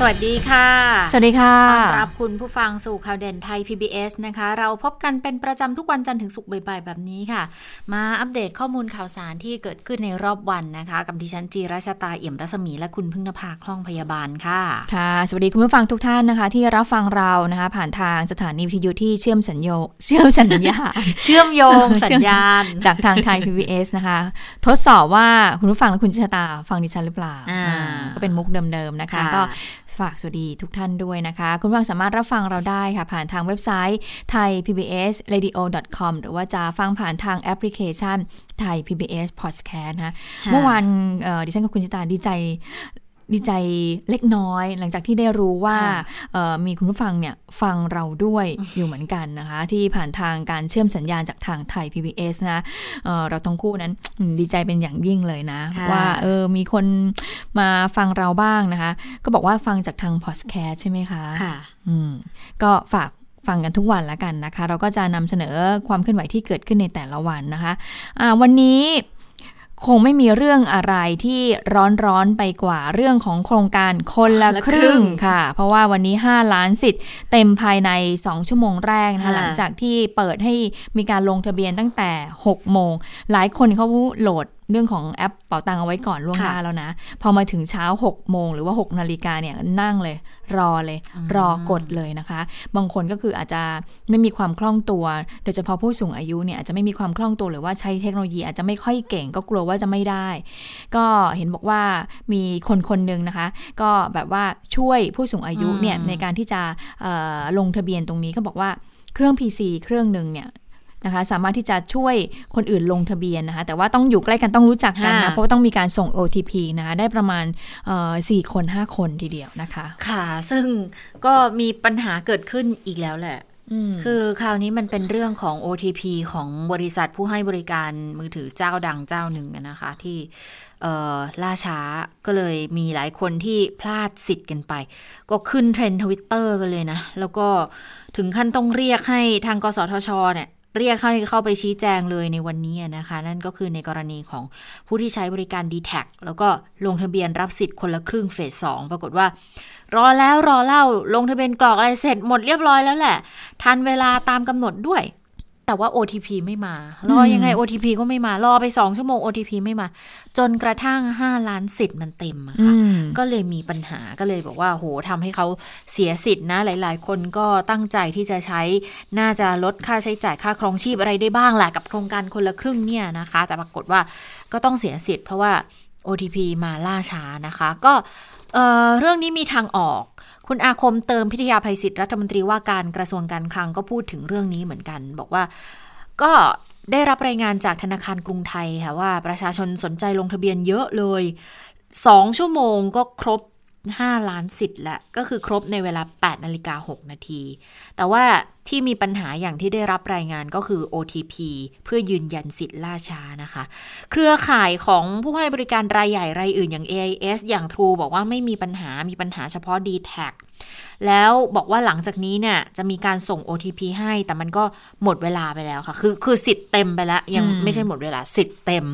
สวัสดีค่ะ สวัสดีค่ะต้อนรับคุณผู้ฟังสู่ข่าวเด่นไทย PBS นะคะ เราพบกันเป็นประจำทุกวันจันทร์ถึงศุกร์บ่ายๆแบบนี้ค่ะ มาอัปเดตข้อมูลข่าวสารที่เกิดขึ้นในรอบวันนะคะ กับดิฉันจีราชตาเอี่ยมรัศมีและคุณพึ่งนภาคล่องพยาบาลค่ะ ค่ะ สวัสดีคุณผู้ฟังทุกท่านนะคะ ที่รับฟังเรานะคะ ผ่านทางสถานีวิทยุที่เชื่อมสัญญาเชื่อมสัญญา เชื่อมโยงสัญญาณ จากทางไทย PBS นะคะ ทดสอบว่าคุณผู้ฟังและคุณชะตาฟังดิฉันหรือเปล่าอ่าอ่าก็เป็นมุกเดิมๆนะคะค่ะก็ฝากสวัสดีทุกท่านด้วยนะคะ คุณผู้ฟังสามารถรับฟังเราได้ค่ะ ผ่านทางเว็บไซต์ thai pbs radio com หรือว่าจะฟังผ่านทางแอปพลิเคชัน Thai PBS Podcast นะคะเมื่อวานเอ่อดิฉันกับคุณชิตาดีใจ ดีใจเล็กน้อย หลังจากที่ได้รู้ว่าค่ะเอ่อมีคุณผู้ฟังเนี่ยฟังเราด้วยอยู่เหมือนกันนะคะ ที่ผ่านทางการเชื่อมสัญญาณจากทางไทย PBS นะเอ่อเราทั้งคู่นั้นอืมดีใจเป็นอย่างยิ่งเลยนะค่ะว่าเออมีคนมาฟังเราบ้างนะคะ ก็บอกว่าฟังจากทางพอดแคสต์ใช่ไหมคะค่ะอืมก็ฝากฟังกันทุกวันแล้วกันนะคะ เราก็จะนำเสนอความเคลื่อนไหวที่เกิดขึ้นในแต่ละวันนะคะอ่าวันนี้ คงไม่มีเรื่องอะไรที่ร้อนๆไปกว่าเรื่องของโครงการคนละคนละคครึ่รึ่งงค่ะ เพราะว่าวันนี้ 5 ล้านสิทธิ์เต็มภายใน 2 ชั่วโมงแรกนะคะค่ะหลังจากที่เปิดให้มีการลงทะเบียนตั้งแต่ 6 โมง หลายคนเขาโหลด เรื่องของแอปเป๋าตังค์เอาไว้ก่อนล่วงหน้าแล้วนะ พอมาถึงเช้า 6 โมงหรือว่า 6 นาฬิกาเนี่ยนั่งเลย รอเลย รอกดเลยนะคะ บางคนก็คืออาจจะไม่มีความคล่องตัว โดยเฉพาะผู้สูงอายุเนี่ยอาจจะไม่มีความคล่องตัวหรือว่าใช้เทคโนโลยีอาจจะไม่ค่อยเก่งก็กลัวว่าจะไม่ได้ ก็เห็นบอกว่ามีคนคนหนึ่งนะคะ ก็แบบว่าช่วยผู้สูงอายุเนี่ยอืมในการที่จะเอ่อลงทะเบียนตรงนี้เขาบอกว่าเครื่อง PC เครื่องหนึ่งเนี่ย นะคะสามารถที่จะช่วยคนอื่นลงทะเบียนนะคะแต่ว่าต้องอยู่ใกล้กันต้องรู้จักกันนะค่ะเพราะว่าต้องมีการส่ง OTP นะคะได้ประมาณเอ่อสี่คน 5 คนทีเดียวนะคะ ค่ะ ซึ่งก็มีปัญหาเกิดขึ้นอีกแล้วแหละมคือคราวนี้มันเป็นเรื่องของ OTP ของบริษัทผู้ให้บริการมือถือเจ้าดังเจ้าหนึ่งอะนะคะ ที่เอ่อล่าช้าก็เลยมีหลายคนที่พลาดสิทธิ์กันไป ก็ขึ้นเทรนด์ทวิตเตอร์กันเลยนะ แล้วก็ถึงขั้นต้องเรียกให้ทางกสทชเนี่ย เรียกให้เข้าไปชี้แจงเลยในวันนี้นะคะ นั่นก็คือในกรณีของผู้ที่ใช้บริการ d t แทแล้วก็ลงทะเบียนรับสิทธิ์คนละครึ่งเฟสสองปรากฏว่า รอแล้วรอเล่าลงทะเบียนกรอกอะไรเสร็จหมดเรียบร้อยแล้วแหละ ทันเวลาตามกำหนดด้วย แต่ว่า OTP ไม่มา รอยังไง OTP ก็ไม่มา รอไป2ชั่วโมง OTP ไม่มา จนกระทั่ง 5 ล้านสิทธิ์มันเต็มอะอืค่ะมก็เลยมีปัญหาก็เลยบอกว่าโหทำให้เขาเสียสิทธิ์นะ หลาย ๆ คนก็ตั้งใจที่จะใช้น่าจะลดค่าใช้จ่ายค่าครองชีพอะไรได้บ้างแหละกับโครงการคนละครึ่งเนี่ยนะคะ แต่ปรากฏว่าก็ต้องเสียสิทธิ์เพราะว่า OTP มาล่าช้านะคะ ก็เอ่อเรื่องนี้มีทางออก คุณอาคมเติมพิทยาภัยศิษย์รัฐมนตรีว่าการกระทรวงการคลังก็พูดถึงเรื่องนี้เหมือนกัน บอกว่าก็ได้รับรายงานจากธนาคารกรุงไทยค่ะว่าประชาชนสนใจลงทะเบียนเยอะเลย 2 ชั่วโมงก็ครบ 5 ล้านสิทธิ์และก็คือครบในเวลา 8 นาฬิกา 6 นาที แต่ว่าที่มีปัญหาอย่างที่ได้รับรายงานก็คือ OTP เพื่อยืนยันสิทธิ์ล่าช้านะคะ เครือข่ายของผู้ให้บริการรายใหญ่รายอื่นอย่าง AIS อย่าง True บอกว่าไม่มีปัญหา มีปัญหาเฉพาะ d t แทแล้วบอกว่าหลังจากนี้เนี่ยจะมีการส่ง OTP ให้ แต่มันก็หมดเวลาไปแล้วค่ะ คือคือสิทธิ์เต็มไปแล้ว ยังอืมไม่ใช่หมดเวลาสิทธิ์เต็ม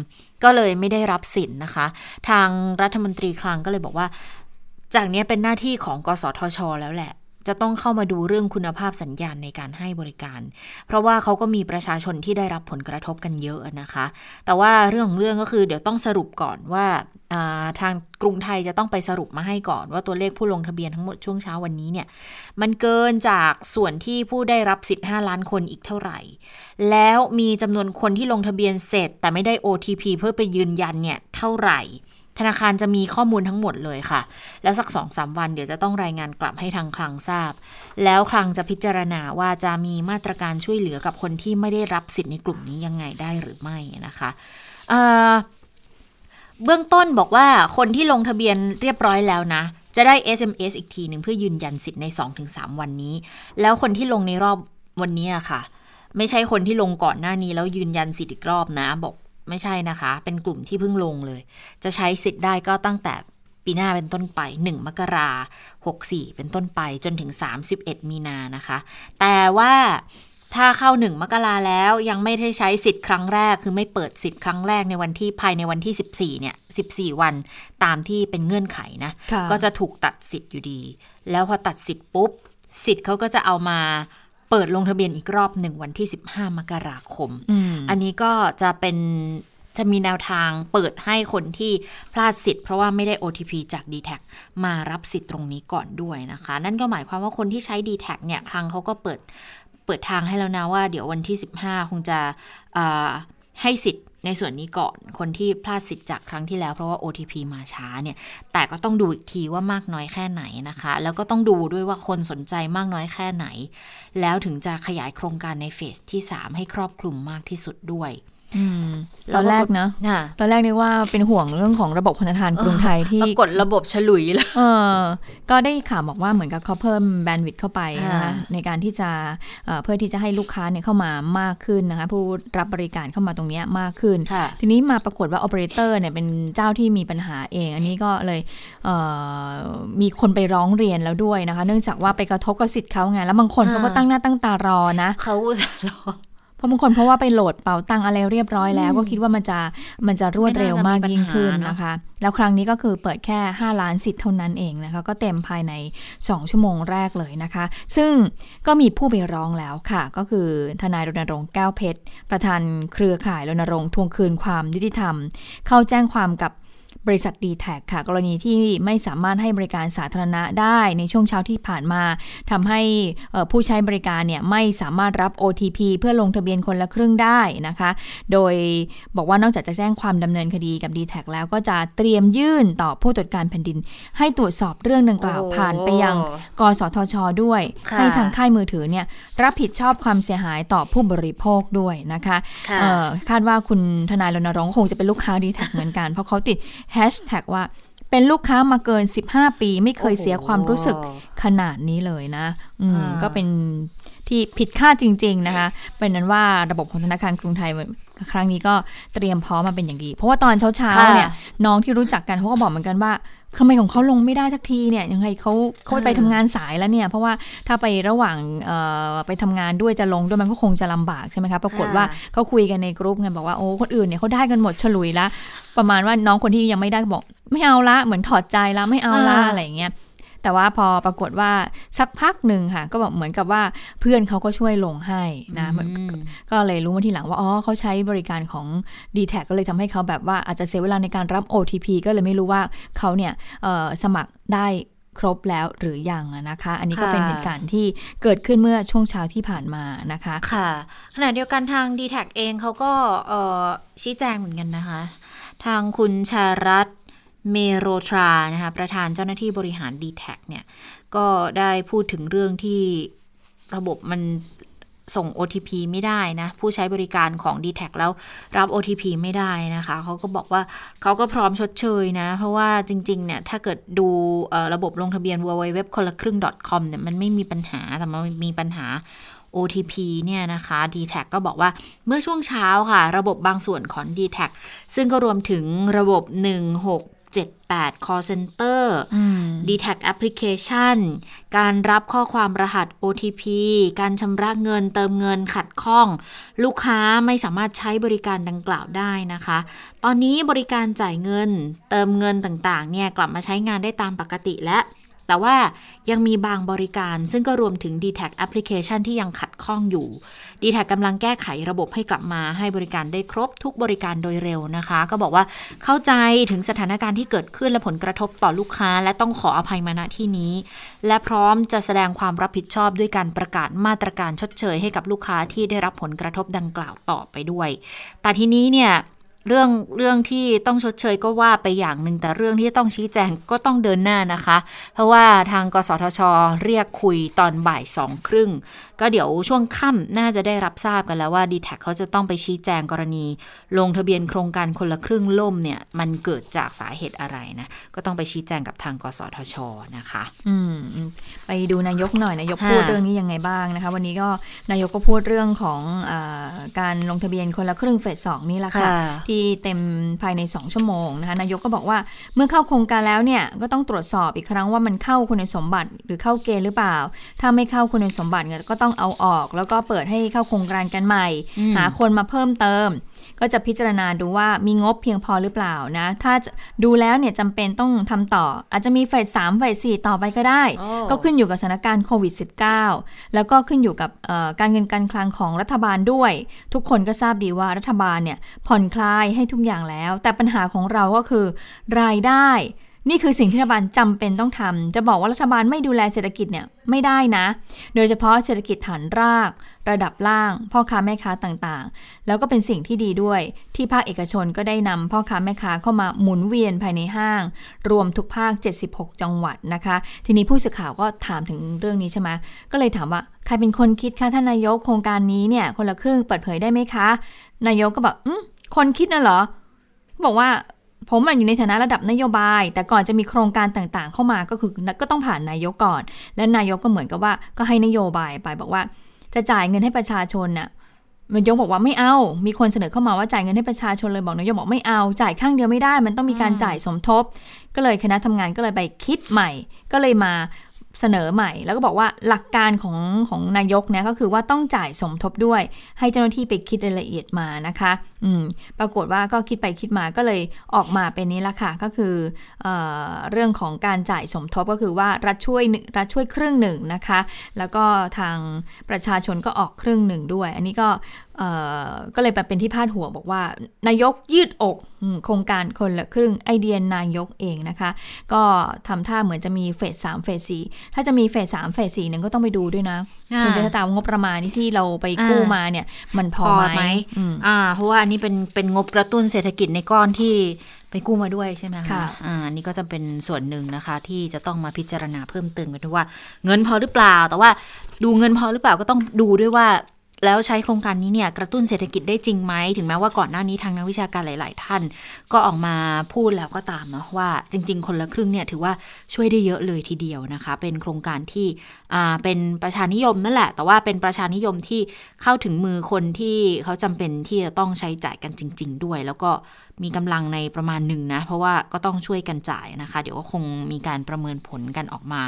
ก็เลยไม่ได้รับสิทธิ์นะคะ ทางรัฐมนตรีคลังก็เลยบอกว่า จากนี้เป็นหน้าที่ของกสทช แล้วแหละ จะต้องเข้ามาดูเรื่องคุณภาพสัญญาณในการให้บริการ เพราะว่าเขาก็มีประชาชนที่ได้รับผลกระทบกันเยอะนะคะ แต่ว่าเรื่องของเรื่องก็คือเดี๋ยวต้องสรุปก่อนว่าาทางกรุงไทยจะต้องไปสรุปมาให้ก่อน ว่าตัวเลขผู้ลงทะเบียนทั้งหมดช่วงเช้าวันนี้เนี่ยมันเกินจากส่วนที่ผู้ได้รับสิทธิ์ 5 ล้านคนอีกเท่าไหร่ แล้วมีจำนวนคนที่ลงทะเบียนเสร็จ แต่ไม่ได้ OTP เพื่อไปยืนยันเนี่ยเท่าไหร่ ธนาคารจะมีข้อมูลทั้งหมดเลยค่ะ แล้วสักสองสามวันเดี๋ยวจะต้องรายงานกลับให้ทางคลังทราบ แล้วคลังจะพิจารณาว่าจะมีมาตรการช่วยเหลือกับคนที่ไม่ได้รับสิทธิ์ในกลุ่มนี้ยังไงได้หรือไม่นะคะเเบื้องต้นบอกว่าคนที่ลงทะเบียนเรียบร้อยแล้วนะ จะได้ SMS อีกทีหนึ่งเพื่อยืนยันสิทธิ์ใน 2-3 วันนี้ แล้วคนที่ลงในรอบวันนี้อะค่ะ ไม่ใช่คนที่ลงก่อนหน้านี้แล้วยืนยันสิทธิ์อีกรอบนะ บอก ไม่ใช่นะคะ เป็นกลุ่มที่เพิ่งลงเลย จะใช้สิทธิ์ได้ก็ตั้งแต่ปีหน้าเป็นต้นไป 1 มกราหกสี่เป็นต้นไปจนถึง 31 มีนานะคะ แต่ว่าถ้าเข้าหนึ่งมกราแล้วยังไม่ได้ใช้สิทธิ์ครั้งแรก คือไม่เปิดสิทธิ์ครั้งแรกในวันที่ภายในวันที่ 14 เนี่ย 14 วันตามที่เป็นเงื่อนไขนะค่ะก็จะถูกตัดสิทธิ์อยู่ดี แล้วพอตัดสิทธิ์ปุ๊บ สิทธิ์เขาก็จะเอามาเปิดลงทะเบียนอีกรอบหนึ่งวันที่ 15 มกราคมอืม อันนี้ก็จะเป็นจะมีแนวทางเปิดให้คนที่พลาดสิทธิ์ เพราะว่าไม่ได้ OTP จาก d t แทมารับสิทธิ์ตรงนี้ก่อนด้วยนะคะ นั่นก็หมายความว่าคนที่ใช้ d t แทเนี่ยครั้งเขาก็เปิดเปิดทางให้แล้วนะว่าเดี๋ยววันที่ 15 คงจะให้สิทธิ์ ในส่วนนี้ก่อนคนที่พลาดสิทธิ์จากครั้งที่แล้วเพราะว่า OTP มาช้าเนี่ยแต่ก็ต้องดูอีกทีว่ามากน้อยแค่ไหนนะคะ แล้วก็ต้องดูด้วยว่าคนสนใจมากน้อยแค่ไหน แล้วถึงจะขยายโครงการในเฟสที่ 3 ให้ครอบคลุมมากที่สุดด้วย ตอนแรกนะค่ะตอนแรกนึกว่าเป็นห่วงเรื่องของระบบธนาคารกรุงไทยที่ปรากฏระบบฉลุยเลยเออก็ได้ข่าวบอกว่าเหมือนกับเขาเพิ่มแบนด์วิดต์เข้าไปนะคะอ่าในการที่จะเอ่อเพื่อที่จะให้ลูกค้าเนี่ยเข้ามามากขึ้นนะคะผู้รับบริการเข้ามาตรงเนี้ยมากขึ้นค่ะทีนี้มาปรากฏว่า o อ e r a t o r เนี่ยเป็นเจ้าที่มีปัญหาเอง อันนี้ก็เลยเอ่อมีคนไปร้องเรียนแล้วด้วยนะคะ เนื่องจากว่าไปกระทบกับสิทธิ์เขาไงแล้วบางคนอ่าเขาก็ตั้งหน้าตั้งตารอนะเขาอุตส่าห์รอ เพราะบางคนเพราะว่าไปโหลดเป๋าตังอะไรเรียบร้อยแล้ว ก็คิดว่ามันจะมันจะรวดเร็วมากยิ่งขึ้นไม่น่าจะมีปัญหาเนอะนะคะ แล้วครั้งนี้ก็คือเปิดแค่ 5 ล้านสิทธิ์เท่านั้นเองนะคะ ก็เต็มภายใน 2 ชั่วโมงแรกเลยนะคะ ซึ่งก็มีผู้ไปร้องแล้วค่ะ ก็คือทนายรณรงค์แก้วเพชร ประธานเครือข่ายรณรงค์ทวงคืนความยุติธรรม เข้าแจ้งความกับ บริษัท d t แทค่ะ กรณีที่ไม่สามารถให้บริการสาธารณะได้ในช่วงเช้าที่ผ่านมาทำให้เอ่อผู้ใช้บริการเนี่ยไม่สามารถรับ OTP เพื่อลงทะเบียนคนละครึ่งได้นะคะ โดยบอกว่านอกจากจะแจ้งความดำเนินคดีกับ d t แทแล้วก็จะเตรียมยื่นต่อผู้ตรวจการแผ่นดิน ให้ตรวจสอบเรื่องดังกล่าวโอ้ผ่านไปยังกสทช ด้วยค่ะให้ทางค่ายมือถือเนี่ยรับผิดชอบความเสียหายต่อผู้บริโภคด้วยนะคะค่ะเอ่อคาดว่าคุณทนายรณรงค์คงจะเป็นลูกค้าดีแท็เหมือนกัน เพราะเขาติดแฮชแท็กว่าเป็นลูกค้ามาเกิน 15 ปีไม่เคยเสียความรู้สึกขนาดนี้เลยนะ อืมอ่าก็เป็นที่ผิดคาดจริง ๆ นะคะ เป็นนั้นว่าระบบของธนาคารกรุงไทยครั้งนี้ก็เตรียมพร้อมมาเป็นอย่างดี เพราะว่าตอนเช้าๆเนี่ยน้องที่รู้จักกันเขาก็บอกเหมือนกันว่า ทำไมของเขาลงไม่ได้สักทีเนี่ยยังไงเขาเขาไปทำงานสายแล้วเนี่ยเพราะว่าถ้าไประหว่างเอ่อไปทำงานด้วยจะลงด้วยมันก็คงจะลำบากใช่ไหมคะปรากฏว่าเขาคุยกันในกรุ๊ปไงบอกว่าโอ้คนอื่นเนี่ยเขาได้กันหมดฉลุยละประมาณว่าน้องคนที่ยังไม่ได้ก็บอก ไม่เอาละเหมือนถอดใจละไม่เอาละอ่าอะไรอย่างเงี้ย แต่ว่าพอปรากฏว่าสักพักหนึ่งค่ะ ก็บอกเหมือนกับว่าเพื่อนเขาก็ช่วยลงให้นะเหมือนอืมก็เลยรู้มาทีหลังว่าอ๋อเขาใช้บริการของ d t แทก็เลยทำให้เขาแบบว่าอาจจะเสียเวลาในการรับ OTP ก็เลยไม่รู้ว่าเขาเนี่ยเอ่อสมัครได้ครบแล้วหรือยังอะนะคะ อันนี้ก็ค่ะเป็นเหตุการณ์ที่เกิดขึ้นเมื่อช่วงเช้าที่ผ่านมานะคะ ค่ะ ขณะเดียวกันทาง d t แทเองเขาก็เอ่อชี้แจงเหมือนกันนะคะ ทางคุณชารัตน์ เมโรทรานะคะประธานเจ้าหน้าที่บริหาร d t แทเนี่ยก็ได้พูดถึงเรื่องที่ระบบมันส่ง OTP ไม่ได้นะ ผู้ใช้บริการของ d t แทแล้วรับ OTP ไม่ได้นะคะเขาก็บอกว่าเขาก็พร้อมชดเชยนะ เพราะว่าจริงๆเนี่ยถ้าเกิดดูระบบลงทะเบียน www คนละครึ่ง .com เนี่ยมันไม่มีปัญหาแต่มันมีปัญหา OTP เนี่ยนะคะ d t แทก็บอกว่าเมื่อช่วงเช้าค่ะ ระบบบางส่วนของ d t แทซึ่งก็รวมถึงระบบ 1678 call center อืม d t แท Application การรับข้อความรหัส OTP การชำระเงินเติมเงินขัดข้อง ลูกค้าไม่สามารถใช้บริการดังกล่าวได้นะคะ ตอนนี้บริการจ่ายเงินเติมเงินต่างๆเนี่ยกลับมาใช้งานได้ตามปกติและ แต่ว่ายังมีบางบริการซึ่งก็รวมถึง d t แท Application ที่ยังขัดข้องอยู่ d t แทกำลังแก้ไขระบบให้กลับมาให้บริการได้ครบทุกบริการโดยเร็วนะคะ ก็บอกว่าเข้าใจถึงสถานการณ์ที่เกิดขึ้นและผลกระทบต่อลูกค้า และต้องขออภัยมาณที่นี้ และพร้อมจะแสดงความรับผิดชอบด้วยการประกาศมาตรการชดเชยให้กับลูกค้าที่ได้รับผลกระทบดังกล่าวต่อไปด้วย แต่ทีนี้เนี่ย เรื่องเรื่องที่ต้องชดเชยก็ว่าไปอย่างหนึ่งแต่เรื่องที่ต้องชี้แจงก็ต้องเดินหน้านะคะ เพราะว่าทางกสทช เรียกคุยตอนบ่ายสองครึ่ง ก็เดี๋ยวช่วงค่ำน่าจะได้รับทราบกันแล้วว่า d t แทเขาจะต้องไปชี้แจงกรณี ลงทะเบียนโครงการคนละครึ่งล่มเนี่ย มันเกิดจากสาเหตุอะไรนะ ก็ต้องไปชี้แจงกับทางกสทชนะคะ อืมอืมไปดูนายกหน่อยนายกค่ะพูดเรื่องนี้ยังไงบ้างนะคะ วันนี้ก็นายกก็พูดเรื่องของอาการลงทะเบียนคนละครึ่งเฟสสองนี่แหละค่ะค่ะที่ที่เต็มภายใน 2 ชั่วโมงนะคะนายกก็บอกว่าเมื่อเข้าโครงการแล้วเนี่ยก็ต้องตรวจสอบอีกครั้งว่ามันเข้าคุณสมบัติหรือเข้าเกณฑ์หรือเปล่า ถ้าไม่เข้าคุณสมบัติเนี่ยก็ต้องเอาออก แล้วก็เปิดให้เข้าโครงการกันใหม่ หาคนมาเพิ่มเติม ก็จะพิจารณาดูว่ามีงบเพียงพอหรือเปล่านะ ถ้าดูแล้วเนี่ยจำเป็นต้องทำต่อ อาจจะมีเฟสสามเฟสสี่ต่อไปก็ได้ ก็ขึ้นอยู่กับสถานการณ์โควิด -19 แล้วก็ขึ้นอยู่กับการเงินการคลังของรัฐบาลด้วย ทุกคนก็ทราบดีว่ารัฐบาลเนี่ยผ่อนคลายให้ทุกอย่างแล้ว แต่ปัญหาของเราก็คือ รายได้ นี่คือสิ่งที่รัฐบาลจำเป็นต้องทำจะบอกว่ารัฐบาลไม่ดูแลเศรษฐกิจเนี่ยไม่ได้นะ โดยเฉพาะเศรษฐกิจฐานราก ระดับล่าง พ่อค้าแม่ค้าต่างๆ แล้วก็เป็นสิ่งที่ดีด้วย ที่ภาคเอกชนก็ได้นำพ่อค้าแม่ค้าเข้ามาหมุนเวียนภายในห้าง รวมทุกภาค 76 จังหวัดนะคะ ทีนี้ผู้สื่อข่าวก็ถามถึงเรื่องนี้ใช่ไหมก็เลยถามว่าใครเป็นคนคิดคะท่านนายกโครงการนี้เนี่ยคนละครึ่งเปิดเผยได้ไหมคะ นายกก็บอกอืมคนคิดน่ะเหรอบอกว่า ผมอยู่ในฐานะระดับนโยบาย แต่ก่อนจะมีโครงการต่างๆ เข้ามาก็คือก็ต้องผ่านนายกก่อน และนายกก็เหมือนกับว่าก็ให้นโยบายไปบอกว่า จะจ่ายเงินให้ประชาชนน่ะนายกบอกว่าไม่เอา มีคนเสนอเข้ามาว่าจ่ายเงินให้ประชาชนเลยบอกนายกบอกไม่เอา จ่ายข้างเดียวไม่ได้ มันต้องมีการจ่ายสมทบ ก็เลยคณะทำงานก็เลยไปคิดใหม่ ก็เลยมา เสนอใหม่ แล้วก็บอกว่าหลักการของของนายกเนี่ยก็คือว่าต้องจ่ายสมทบด้วย ให้เจ้าหน้าที่ไปคิดรายละเอียดมานะคะ อืม ปรากฏว่าก็คิดไปคิดมาก็เลยออกมาเป็นนี้ละค่ะ ก็คือเอเรื่องของการจ่ายสมทบก็คือว่ารัฐช่วยรัฐช่วยครึ่งหนึ่งนะคะ แล้วก็ทางประชาชนก็ออกครึ่งหนึ่งด้วย อันนี้ก็ ก็เลยเป็นที่พาดหัวบอกว่า นายกยืดอกโครงการคนละครึ่งไอเดียนายกเองนะคะ ก็ทำท่าเหมือนจะมีเฟสสามเฟสสี่ถ้าจะมีเฟสสามเฟสสี่หนึ่งก็ต้องไปดูด้วยนะคุณจะตามงบประมาณที่เราไปกู้มาเนี่ย มันพอไหมอ่า เพราะว่าอันนี้เป็นเป็นงบกระตุ้นเศรษฐกิจในก้อนที่ไปกู้มาด้วยใช่ไหมคะอ่านี่ก็จะเป็นส่วนหนึ่งนะคะ ที่จะต้องมาพิจารณาเพิ่มเติมกันด้วยว่า เงินพอหรือเปล่า แต่ว่าดูเงินพอหรือเปล่าก็ต้องดูด้วยว่า แล้วใช้โครงการนี้เนี่ยกระตุ้นเศรษฐกิจได้จริงไหม ถึงแม้ว่าก่อนหน้านี้ทางนักวิชาการหลาย ๆ ท่าน ก็ออกมาพูดแล้วก็ตามเนาะว่าจริง ๆ คนละครึ่งเนี่ยถือว่าช่วยได้เยอะเลยทีเดียวนะคะ เป็นโครงการที่เป็นประชานิยมนั่นแหละ แต่ว่าเป็นประชานิยมที่เข้าถึงมือคนที่เขาจำเป็นที่จะต้องใช้จ่ายกันจริง ๆ ด้วย แล้วก็มีกำลังในประมาณหนึ่งนะเพราะว่าก็ต้องช่วยกันจ่ายนะคะ เดี๋ยวก็คงมีการประเมินผลกันออกมา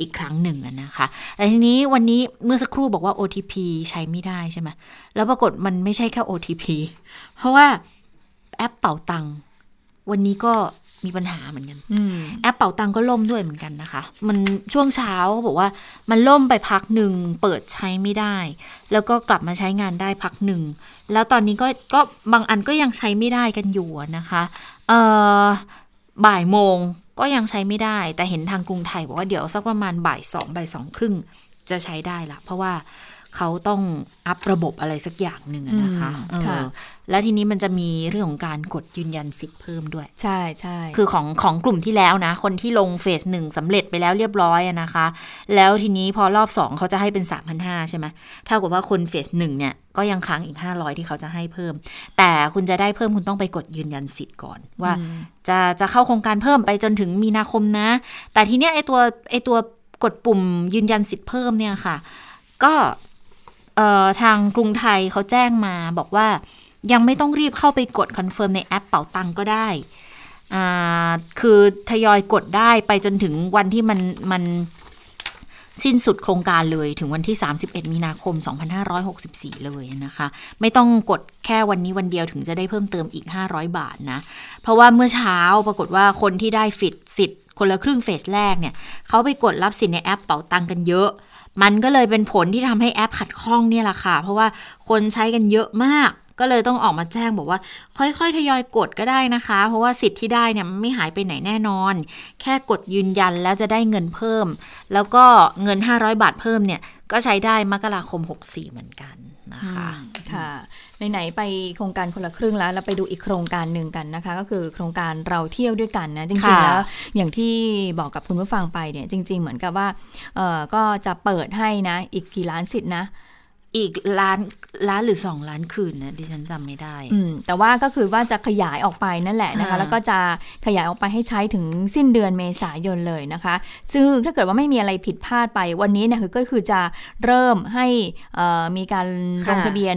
อีกครั้งหนึ่งนะคะแต่ทีนี้วันนี้เมื่อสักครู่บอกว่า OTP ใช้ไม่ได้ใช่ไหมแล้วปรากฏมันไม่ใช่แค่ OTP เพราะว่าแอปเป่าตังวันนี้ก็มีปัญหาเหมือนกันแอปเป่าตังก็ล่มด้วยเหมือนกันนะคะ มันช่วงเช้าบอกว่ามันล่มไปพักหนึ่งเปิดใช้ไม่ได้ แล้วก็กลับมาใช้งานได้พักหนึ่ง แล้วตอนนี้ก็ก็บางอันก็ยังใช้ไม่ได้กันอยู่นะคะเออบ่ายโมงก็ยังใช้ไม่ได้ แต่เห็นทางกรุงไทยบอกว่าเดี๋ยวสักประมาณบ่ายสองบ่ายสองครึ่งจะใช้ได้ละเพราะว่า เขาต้องอัพระบบอะไรสักอย่างหนึ่งนะคะแล้วทีนี้มันจะมีเรื่องของการกดยืนยันสิทธิ์เพิ่มด้วย ใช่ใช่คือของของกลุ่มที่แล้วนะ คนที่ลงเฟสหนึ่งสำเร็จไปแล้วเรียบร้อยนะคะ แล้วทีนี้พอรอบสองเขาจะให้เป็น3 5 0 0ใช่ไหมเท่ากับว่าคนเฟสหนึ่งเนี่ยก็ยังค้างอีก 500 ที่เขาจะให้เพิ่ม แต่คุณจะได้เพิ่มคุณต้องไปกดยืนยันสิทธิ์ก่อน ว่าจะจะเข้าโครงการเพิ่มไปจนถึงมีนาคมนะ แต่ทีเนี้ยไอตัวไอตัวกดปุ่มยืนยันสิทธิ์เพิ่มเนี่ยค่ะ ก็ ทางกรุงไทยเขาแจ้งมาบอกว่ายังไม่ต้องรีบเข้าไปกด confirm ในแอปเป๋าตังก็ได้คือทยอยกดได้ไปจนถึงวันที่มันมันสิ้นสุดโครงการเลยถึงวันที่ 31 มีนาคม 2564 เลยนะคะ ไม่ต้องกดแค่วันนี้วันเดียวถึงจะได้เพิ่มเติมอีก 500 บาทนะ เพราะว่าเมื่อเช้าปรากฏว่าคนที่ได้ฟิตสิทธิ์คนละครึ่งเฟสแรกเนี่ยเขาไปกดรับสิทธิ์ในแอปเป๋าตังกันเยอะ มันก็เลยเป็นผลที่ทำให้แอปขัดข้องเนี่ยแหละค่ะ เพราะว่าคนใช้กันเยอะมาก ก็เลยต้องออกมาแจ้งบอกว่า ค่อยๆ ทยอยกดก็ได้นะคะ เพราะว่าสิทธิ์ที่ได้เนี่ยมันไม่หายไปไหนแน่นอน แค่กดยืนยันแล้วจะได้เงินเพิ่ม แล้วก็เงิน 500 บาทเพิ่มเนี่ยก็ใช้ได้มกราคม 64 เหมือนกันนะคะ ค่ะ ไหนๆไปโครงการคนละครึ่งแล้วเราไปดูอีกโครงการหนึ่งกันนะคะ ก็คือโครงการเราเที่ยวด้วยกันนะจริงๆแล้วอย่างที่บอกกับคุณผู้ฟังไปเนี่ยจริง ๆ เหมือนกับว่าเออก็จะเปิดให้นะ อีกกี่ล้านสิทธินะอีกล้านล้านหรือสองล้านคืนนะดิฉันจำไม่ได้ อืมแต่ว่าก็คือว่าจะขยายออกไปนั่นแหละนะคะ แล้วก็จะขยายออกไปให้ใช้ถึงสิ้นเดือนเมษายนเลยนะคะ ซึ่งถ้าเกิดว่าไม่มีอะไรผิดพลาดไปวันนี้เนี่ยคือก็คือจะเริ่มให้มีการลงทะเบียน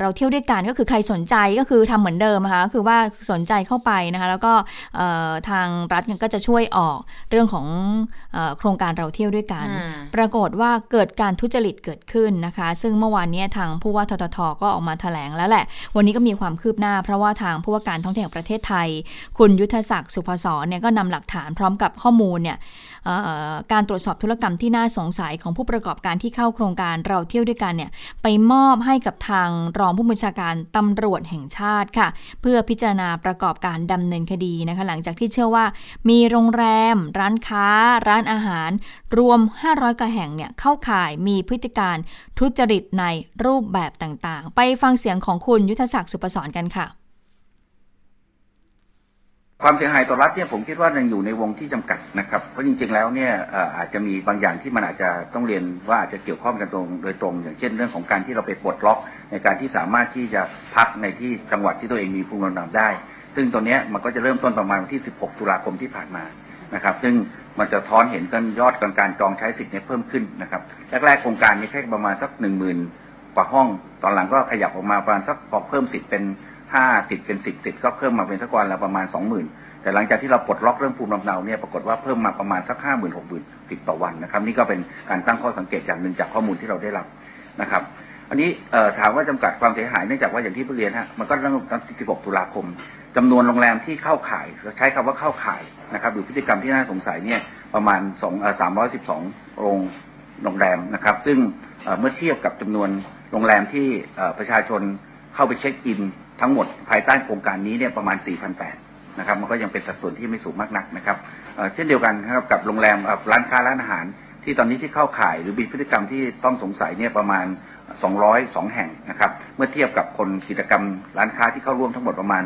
เราเที่ยวด้วยกันก็คือใครสนใจก็คือทำเหมือนเดิมนะคะคือว่าสนใจเข้าไปนะคะแล้วก็ทางรัฐก็จะช่วยออกเรื่องของโครงการเราเที่ยวด้วยกัน ปรากฏว่าเกิดการทุจริตเกิดขึ้นนะคะ ซึ่งเมื่อวานนี้ทางผู้ว่าทททก็ออกมาแถลงแล้วแหละ วันนี้ก็มีความคืบหน้า เพราะว่าทางผู้ว่าการท่องเที่ยวแห่งประเทศไทย คุณยุทธศักดิ์สุภศรเนี่ยก็นำหลักฐานพร้อมกับข้อมูลเนี่ยการตรวจสอบธุรกรรมที่น่าสงสัยของผู้ประกอบการที่เข้าโครงการเราเที่ยวด้วยกันเนี่ยไปมอบให้กับทางรองผู้บัญชาการตำรวจแห่งชาติค่ะ เพื่อพิจารณาประกอบการดำเนินคดีนะคะ หลังจากที่เชื่อว่า มีโรงแรม ร้านค้า ร้านอาหาร รวม 500กว่าแห่งเนี่ยเข้าข่ายมีพฤติการทุจริตในรูปแบบต่างๆ ไปฟังเสียงของคุณยุทธศักดิ์สุปสรกันค่ะ ความเสียหายต่อรัฐเนี่ยผมคิดว่ายังอยู่ในวงที่จำกัดนะครับ เพราะจริง ๆ แล้วเนี่ยอาจจะมีบางอย่างที่มันอาจจะต้องเรียนว่าอาจจะเกี่ยวข้องกันตรงโดยตรง อย่างเช่น เรื่องของการที่เราไปปลดล็อกในการที่สามารถที่จะพักในที่จังหวัดที่ตัวเองมีภูมิลำเนาได้ ซึ่งตัวนี้มันก็จะเริ่มต้นประมาณวันที่ 16 ตุลาคมที่ผ่านมานะครับ ซึ่งมันจะท้อนเห็นกันยอดการจองใช้สิทธิ์เนี่ยเพิ่มขึ้นนะครับแรกๆโครงการนี้แค่ประมาณสักหนึ่งหมื่นกว่าห้อง ตอนหลังก็ขยับออกมาประมาณสักพอเพิ่มสิทธิ์เป็น ห้าสิทธิ์เป็นสิบสิทธิ์ก็เพิ่มมาเป็นสักวันละประมาณสองหมื่นแต่หลังจากที่เราปลดล็อกเรื่องภูมิลำเนาเนี่ยปรากฏว่าเพิ่มมาประมาณสักห้าหมื่นหกหมื่นสิบต่อวันนะครับนี่ก็เป็นการตั้งข้อสังเกตอย่างหนึ่งจากข้อมูลที่เราได้รับนะครับอันนี้ถามว่าจำกัดความเสียหายเนื่องจากว่าอย่างที่ผู้เรียนฮะมันก็เริ่มตั้ง16ตุลาคมจำนวนโรงแรมที่เข้าข่ายใช้คำว่าเข้าข่ายนะครับหรือพฤติกรรมที่น่าสงสัยเนี่ยประมาณ2 312โรงโรงแรมนะครับซึ่งเมื่อเทียบกับจำนวนโรงแรมที่ประชาชนเข้าไปเช็คอิน ทั้งหมดภายใต้โครงการนี้เนี่ยประมาณ 4,800นะครับมันก็ยังเป็นสัดส่วนที่ไม่สูงมากนักนะครับเช่นเดียวกันครับกับโรงแรมร้านค้าร้านอาหาร ที่ตอนนี้ที่เข้าข่ายหรือมีพฤติกรรมที่ต้องสงสัยเนี่ยประมาณ 202 แห่งนะครับเมื่อเทียบกับคนกิจกรรมร้านค้าที่เข้าร่วมทั้งหมดประมาณ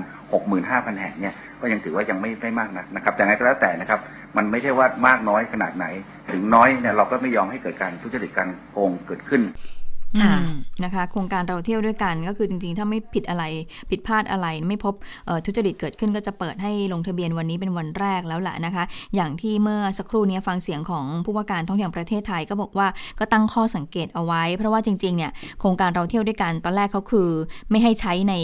65,000 แห่งเนี่ยก็ยังถือว่ายังไม่ไม่มากนักนะครับแต่ไงก็แล้วแต่นะครับมันไม่ใช่ว่ามากน้อยขนาดไหน ถึงน้อยเนี่ยเราก็ไม่ยอมให้เกิดการทุจริตการโกงเกิดขึ้น นะคะ โครงการเราเที่ยวด้วยกันก็คือจริงๆ ถ้าไม่ผิดอะไรผิดพลาดอะไร ไม่พบทุจริตเกิดขึ้นก็จะเปิดให้ลงทะเบียนวันนี้เป็นวันแรกแล้วแหละนะคะ อย่างที่เมื่อสักครู่นี้ฟังเสียงของผู้ว่าการท่องเที่ยวประเทศไทยก็บอกว่าก็ตั้งข้อสังเกตเอาไว้ เพราะว่าจริงๆเนี่ยโครงการเราเที่ยวด้วยกันตอนแรกเขาคือ ไม่ให้ใช้ใน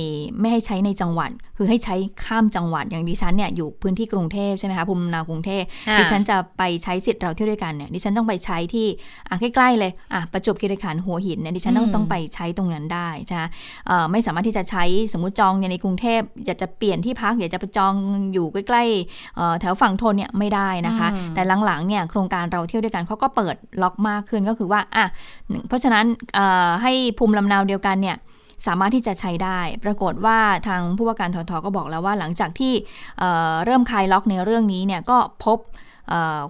ไม่ให้ใช้ในจังหวัด คือให้ใช้ข้ามจังหวัดอย่างดิฉันเนี่ยอยู่พื้นที่กรุงเทพใช่ไหมคะภูมิลำเนากรุงเทพดิฉันจะไปใช้สิทธิ์เราเที่ยวด้วยกันเนี่ยดิฉันต้องไปใช้ที่อะใกล้ๆเลยอะประจวบคีรีขันธ์หัวหินเนี่ยดิฉันต้องต้องไปใช้ตรงนั้นได้ใช่ไหมไม่สามารถที่จะใช้สมมติจองในกรุงเทพอยากจะเปลี่ยนที่พักอยากจะไปจองอยู่ใกล้ๆแถวฝั่งทนเนี่ยไม่ได้นะคะ แต่หลังๆเนี่ยโครงการเราเที่ยวด้วยกันเขาก็เปิดล็อกมากขึ้นก็คือว่าอะเพราะฉะนั้นให้ภูมิลำเนาเดียวกันเนี่ยสามารถที่จะใช้ได้ ปรากฏว่าทางผู้ว่าการททก็บอกแล้วว่าหลังจากที่เริ่มคลายล็อกในเรื่องนี้เนี่ยก็พบ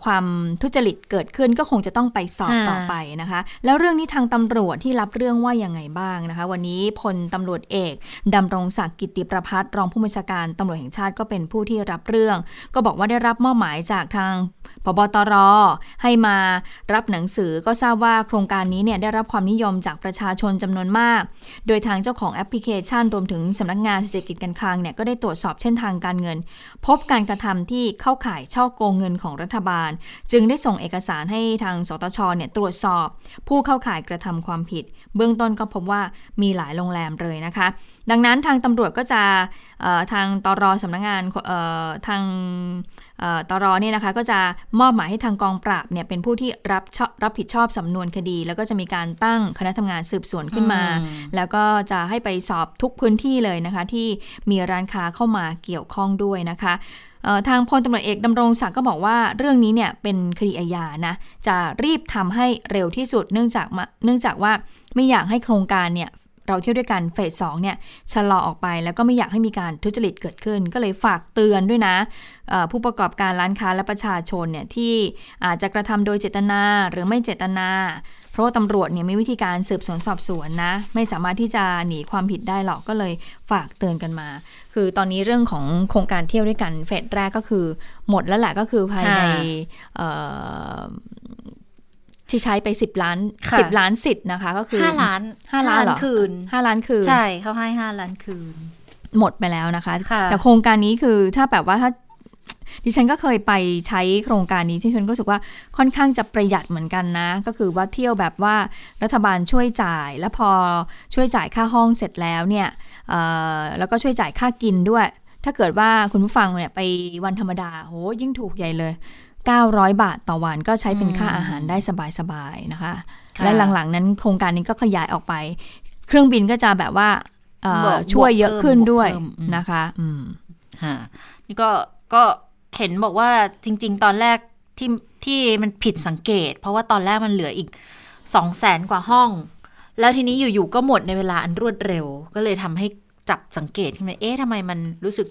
ความทุจริตเกิดขึ้นก็คงจะต้องไปสอบต่อไปนะคะ แล้วเรื่องนี้ทางตำรวจที่รับเรื่องว่ายังไงบ้างนะคะ วันนี้พลตำรวจเอกดำรงศักดิ์กิติประพัฒรองผู้บัญชาการตำรวจแห่งชาติก็เป็นผู้ที่รับเรื่อง ก็บอกว่าได้รับมอบหมายจากทาง พบตรให้มารับหนังสือก็ทราบว่าโครงการนี้เนี่ยได้รับความนิยมจากประชาชนจำนวนมาก โดยทางเจ้าของแอปพลิเคชันรวมถึงสำนักงานเศรษฐกิจการคลังเนี่ยก็ได้ตรวจสอบเส้นทางการเงิน พบการกระทำที่เข้าข่ายช่อโกงเงินของรัฐบาล จึงได้ส่งเอกสารให้ทางสตชเนี่ยตรวจสอบ ผู้เข้าข่ายกระทำความผิด เบื้องต้นก็พบว่ามีหลายโรงแรมเลยนะคะดังนั้นทางตำรวจก็จะทางตรสำนักงงานทางตรเนี่ยนะคะก็จะมอบหมายให้ทางกองปราบเนี่ยเป็นผู้ที่รับรับผิดชอบสำนวนคดี แล้วก็จะมีการตั้งคณะทำงานสืบสวนขึ้นมา แล้วก็จะให้ไปสอบทุกพื้นที่เลยนะคะที่มีร้านค้าเข้ามาเกี่ยวข้องด้วยนะคะทางพลตำรวจเอกดำรงศักดิ์ก็บอกว่าเรื่องนี้เนี่ยเป็นคดีอาญานะจะรีบทำให้เร็วที่สุดเนื่องจากเนื่องจากว่าไม่อยากให้โครงการเนี่ย เราเที่ยวด้วยกันเฟสสองเนี่ยชะลอออกไปแล้วก็ไม่อยากให้มีการทุจริตเกิดขึ้น ก็เลยฝากเตือนด้วยนะ ผู้ประกอบการร้านค้าและประชาชนเนี่ยที่อาจจะกระทำโดยเจตนาหรือไม่เจตนา เพราะว่าตำรวจเนี่ยมีวิธีการสืบสวนสอบสวนนะ ไม่สามารถที่จะหนีความผิดได้หรอกก็เลยฝากเตือนกันมา คือตอนนี้เรื่องของโครงการเที่ยวด้วยกันเฟสแรกก็คือหมดแล้วแหละก็คือภายใน ที่ใช้ไปสิบล้านสิบล้านสิทธิ์นะคะ ก็คือห้าล้านห้าล้านคืนห้าล้านคืน ใช่เขาให้ห้าล้านคืน หมดไปแล้วนะคะ แต่โครงการนี้คือถ้าแบบว่าถ้าดิฉันก็เคยไปใช้โครงการนี้ที่ฉันก็รู้สึกว่าค่อนข้างจะประหยัดเหมือนกันนะ ก็คือว่าเที่ยวแบบว่ารัฐบาลช่วยจ่าย แล้วพอช่วยจ่ายค่าห้องเสร็จแล้วเนี่ยแล้วก็ช่วยจ่ายค่ากินด้วย ถ้าเกิดว่าคุณผู้ฟังเนี่ยไปวันธรรมดาโหยิ่งถูกใหญ่เลย 900 บาทต่อวันก็ใช้เป็นค่าอาหารได้สบายๆนะคะ และหลังๆนั้นโครงการนี้ก็ขยายออกไป เครื่องบินก็จะแบบว่าช่วยเยอะขึ้นด้วยนะคะอืมค่ะนี่ก็ก็เห็นบอกว่าจริง ๆ ตอนแรกที่ที่มันผิดสังเกต เพราะว่าตอนแรกมันเหลืออีกสองแสนกว่าห้อง แล้วทีนี้อยู่ๆก็หมดในเวลาอันรวดเร็ว ก็เลยทำให้จับสังเกตขึ้นมาเอ๊ะทำไมมันรู้สึก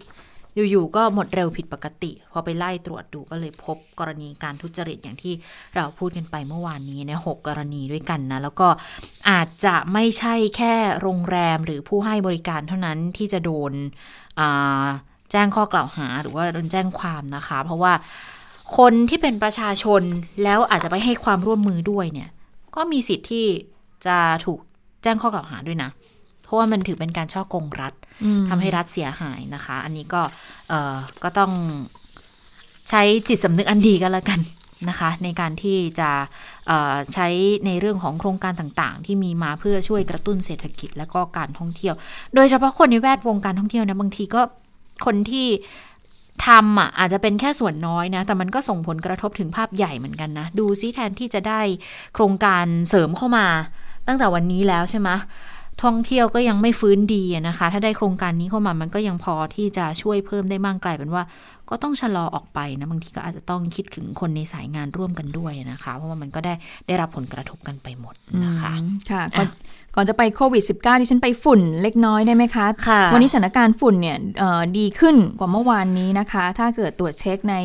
อยู่ๆก็หมดเร็วผิดปกติ พอไปไล่ตรวจดูก็เลยพบกรณีการทุจริตอย่างที่เราพูดกันไปเมื่อวานนี้นี่ยหกรณีด้วยกันนะ แล้วก็อาจจะไม่ใช่แค่โรงแรมหรือผู้ให้บริการเท่านั้นที่จะโดนแจ้งข้อกล่าวหาหรือว่าโดนแจ้งความนะคะ เพราะว่าคนที่เป็นประชาชนแล้วอาจจะไปให้ความร่วมมือด้วยเนี่ย ก็มีสิทธิ์ที่จะถูกแจ้งข้อกล่าวหาด้วยนะ เพราะว่ามันถือเป็นการช่อโกงรัฐทำให้รัฐเสียหายนะคะ อันนี้ก็เออก็ต้องใช้จิตสำนึกอันดีกันแล้วกันนะคะ ในการที่จะใช้ในเรื่องของโครงการต่างๆ ที่มีมาเพื่อช่วยกระตุ้นเศรษฐกิจและก็การท่องเที่ยว โดยเฉพาะคนในแวดวงการท่องเที่ยวนะบางทีก็คนที่ทำอะอาจจะเป็นแค่ส่วนน้อยนะ แต่มันก็ส่งผลกระทบถึงภาพใหญ่เหมือนกันนะ ดูซิแทนที่จะได้โครงการเสริมเข้ามาตั้งแต่วันนี้แล้วใช่ไหม ท่องเที่ยวก็ยังไม่ฟื้นดีนะคะ ถ้าได้โครงการนี้เข้ามามันก็ยังพอที่จะช่วยเพิ่มได้มากกลายเป็นว่า ก็ต้องชะลอออกไปนะบางทีก็อาจจะต้องคิดถึงคนในสายงานร่วมกันด้วยนะคะ เพราะว่ามันก็ได้ได้รับผลกระทบกันไปหมดนะคะค่ะ ก่อนจะไปโควิด -19 ที่ฉันไปฝุ่นเล็กน้อยได้ไหมคะคะวันนี้สถานการณ์ฝุ่นเนี่ยดีขึ้นกว่าเมื่อวานนี้นะคะ ถ้าเกิดตรวจเช็คใน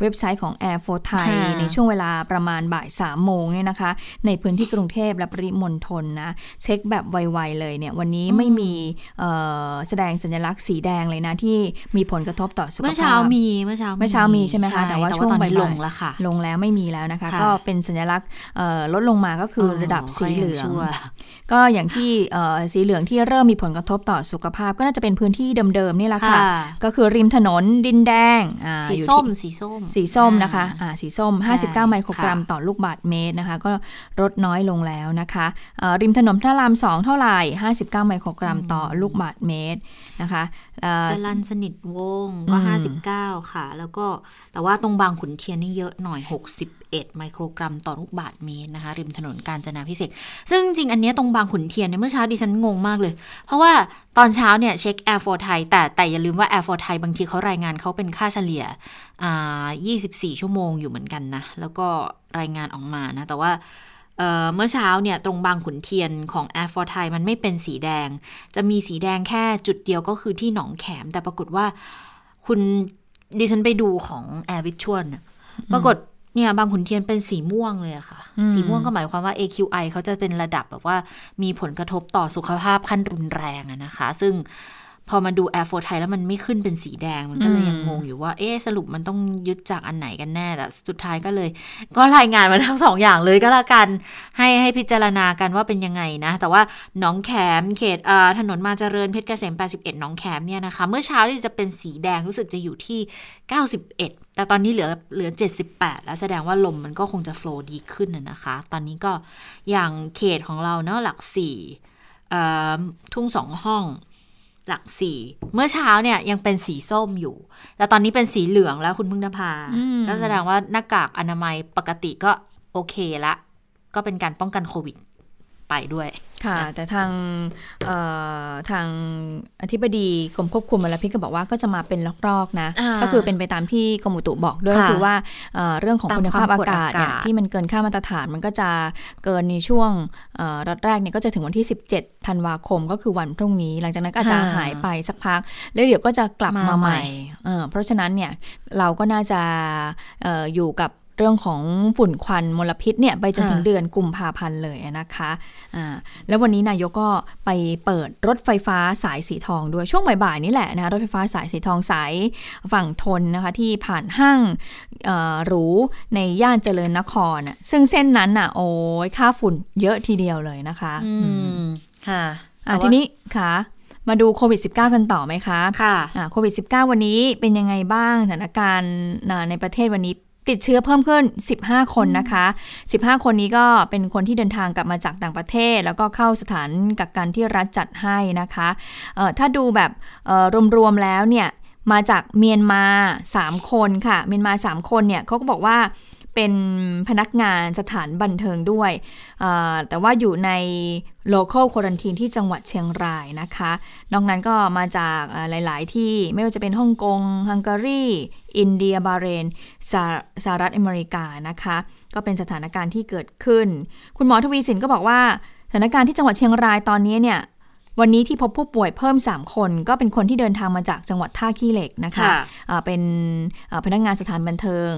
เว็บไซต์ของ Air for Thai ในช่วงเวลาประมาณบ่าย3โมงเนี่ยนะคะ ในพื้นที่กรุงเทพและปริมณฑลนะ เช็คแบบไวๆเลยเนี่ย วันนี้ไม่มีแสดงสัญลักษณ์สีแดงเลยนะ ที่มีผลกระทบต่อสุขภาพ เมื่อเช้ามีเมื่อเช้าเมื่อเช้ามีใช่ไหมคะแต่ว่าช่วงบ่ายลงแล้วค่ะ ลงแล้วไม่มีแล้วนะคะ ก็เป็นสัญลักษณ์ลดลงมาก็คือระดับสีเหลืองก็อย่างที่สีเหลืองที่เริ่มมีผลกระทบต่อสุขภาพ ก็น่าจะเป็นพื้นที่เดิมๆนี่แหละค่ะ ก็คือริมถนนดินแดงสีส้มสีส้มสีส้มนะคะะสีส้ม 59 ไมโครกรัมต่อลูกบาทเมตรนะคะ ก็ลดน้อยลงแล้วนะคะริมถนนพระรามสองเท่าไหร่ 59 ไมโครกรัมต่อลูกบาทเมตรนะคะจรันสนิทวงก็ 59 ค่ะ แล้วก็แต่ว่าตรงบางขุนเทียนนี่เยอะหน่อย 61ไมโครกรัมต่อลูกบาทเมตรนะคะ ริมถนนกาญจนาพิเศษ ซึ่งจริงอันนี้ตรงบางขุนเทียนเนี่ยเมื่อเช้าดิฉันงงมากเลย เพราะว่าตอนเช้าเนี่ยเช็ค Air for Thai แต่แต่อย่าลืมว่า Air for Thai บางทีเขารายงานเขาเป็นค่าเฉลี่ยอ่า24 ชั่วโมงอยู่เหมือนกันนะ แล้วก็รายงานออกมานะ แต่ว่าเมื่อเช้าเนี่ยตรงบางขุนเทียนของ Air for Thai มันไม่เป็นสีแดง จะมีสีแดงแค่จุดเดียวก็คือที่หนองแขม แต่ปรากฏว่าคุณดิฉันไปดูของ Air v i s u a l ปรากฏ เนี่ยบางขุนเทียนเป็นสีม่วงเลยอะค่ะ สีม่วงก็หมายความว่า AQI เขาจะเป็นระดับแบบว่ามีผลกระทบต่อสุขภาพขั้นรุนแรงอะนะคะ ซึ่งพอมาดู Air 4 Thai แล้วมันไม่ขึ้นเป็นสีแดง มันก็เลยยังงงอยู่ว่า เอ๊สรุปมันต้องยึดจากอันไหนกันแน่ แต่สุดท้ายก็เลย ก็รายงานมาทั้งสองอย่างเลยก็แล้วกัน ให้ให้พิจารณากันว่าเป็นยังไงนะ แต่ว่าหนองแขมเขตถนนมาเจริญเพชรเกษม 81หนองแขมเนี่ยนะคะ เมื่อเช้าที่จะเป็นสีแดงรู้สึกจะอยู่ที่ 91 แต่ตอนนี้เหลือเหลือ 78 แล้วแสดงว่าลมมันก็คงจะโฟล์ดีขึ้นนะคะ ตอนนี้ก็อย่างเขตของเราเนาะหลักสี่ทุ่งสองห้องหลักสี่เมื่อเช้าเนี่ยยังเป็นสีส้มอยู่ แต่ตอนนี้เป็นสีเหลืองแล้วคุณพึ่งนภาก็แสดงว่าหน้ากากอนามัยปกติก็โอเคละ ก็เป็นการป้องกันโควิด ไปด้วย ค่ะ แต่ทางทางอธิบดีกรมควบคุมมลพิษก็บอกว่าก็จะมาเป็นลอกๆนะ ก็คือเป็นไปตามที่กรมอุตุบอกด้วยคือว่าเรื่องของคุณภาพอากาศเนี่ยที่มันเกินค่ามาตรฐานมันก็จะเกินในช่วงรัดแรกเนี่ยก็จะถึงวันที่ 17ธันวาคมก็คือวันพรุ่งนี้ หลังจากนั้นก็จะหายไปสักพัก แล้วเดี๋ยวก็จะกลับมาใหม่ เพราะฉะนั้นเนี่ยเราก็น่าจะอยู่กับ เรื่องของฝุ่นควันมลพิษเนี่ยไปจนถึงเดือนกุมภาพันธ์เลยนะคะอ่าแล้ววันนี้นายกก็ไปเปิดรถไฟฟ้าสายสีทองด้วยช่วงบ่ายๆนี่แหละนะรถไฟฟ้าสายสีทองสายฝั่งทนนะคะที่ผ่านห้างหรูในย่านเจริญนคร ซึ่งเส้นนั้นอะโอ้ยค่าฝุ่นเยอะทีเดียวเลยนะคะอืมค่ะทีนี้ค่ะมาดูโควิด -19 กันต่อไหมคะ ค่ะโควิด -19 วันนี้เป็นยังไงบ้างสถานการณ์ในประเทศวันนี้ ติดเชื้อเพิ่มขึ้น 15 คนนะคะ 15 คนนี้ก็เป็นคนที่เดินทางกลับมาจากต่างประเทศ แล้วก็เข้าสถานกักกันที่รัฐจัดให้นะคะถ้าดูแบบรวมๆแล้วเนี่ยมาจากเมียนมา 3 คนค่ะ เมียนมา 3 คนเนี่ยเขาก็บอกว่า เป็นพนักงานสถานบันเทิงด้วย แต่ว่าอยู่ใน local quarantine ที่จังหวัดเชียงรายนะคะ นอกนั้นก็มาจากหลาย ๆ ที่ไม่ว่าจะเป็นฮ่องกง ฮังการี อินเดีย บาเรน สหรัฐอเมริกานะคะ ก็เป็นสถานการณ์ที่เกิดขึ้น คุณหมอทวีสินก็บอกว่าสถานการณ์ที่จังหวัดเชียงรายตอนนี้เนี่ยวันนี้ที่พบผู้ป่วยเพิ่ม 3 คนก็เป็นคนที่เดินทางมาจากจังหวัดท่าขี้เหล็กนะคะะเป็นพนักงงานสถานบันเทิง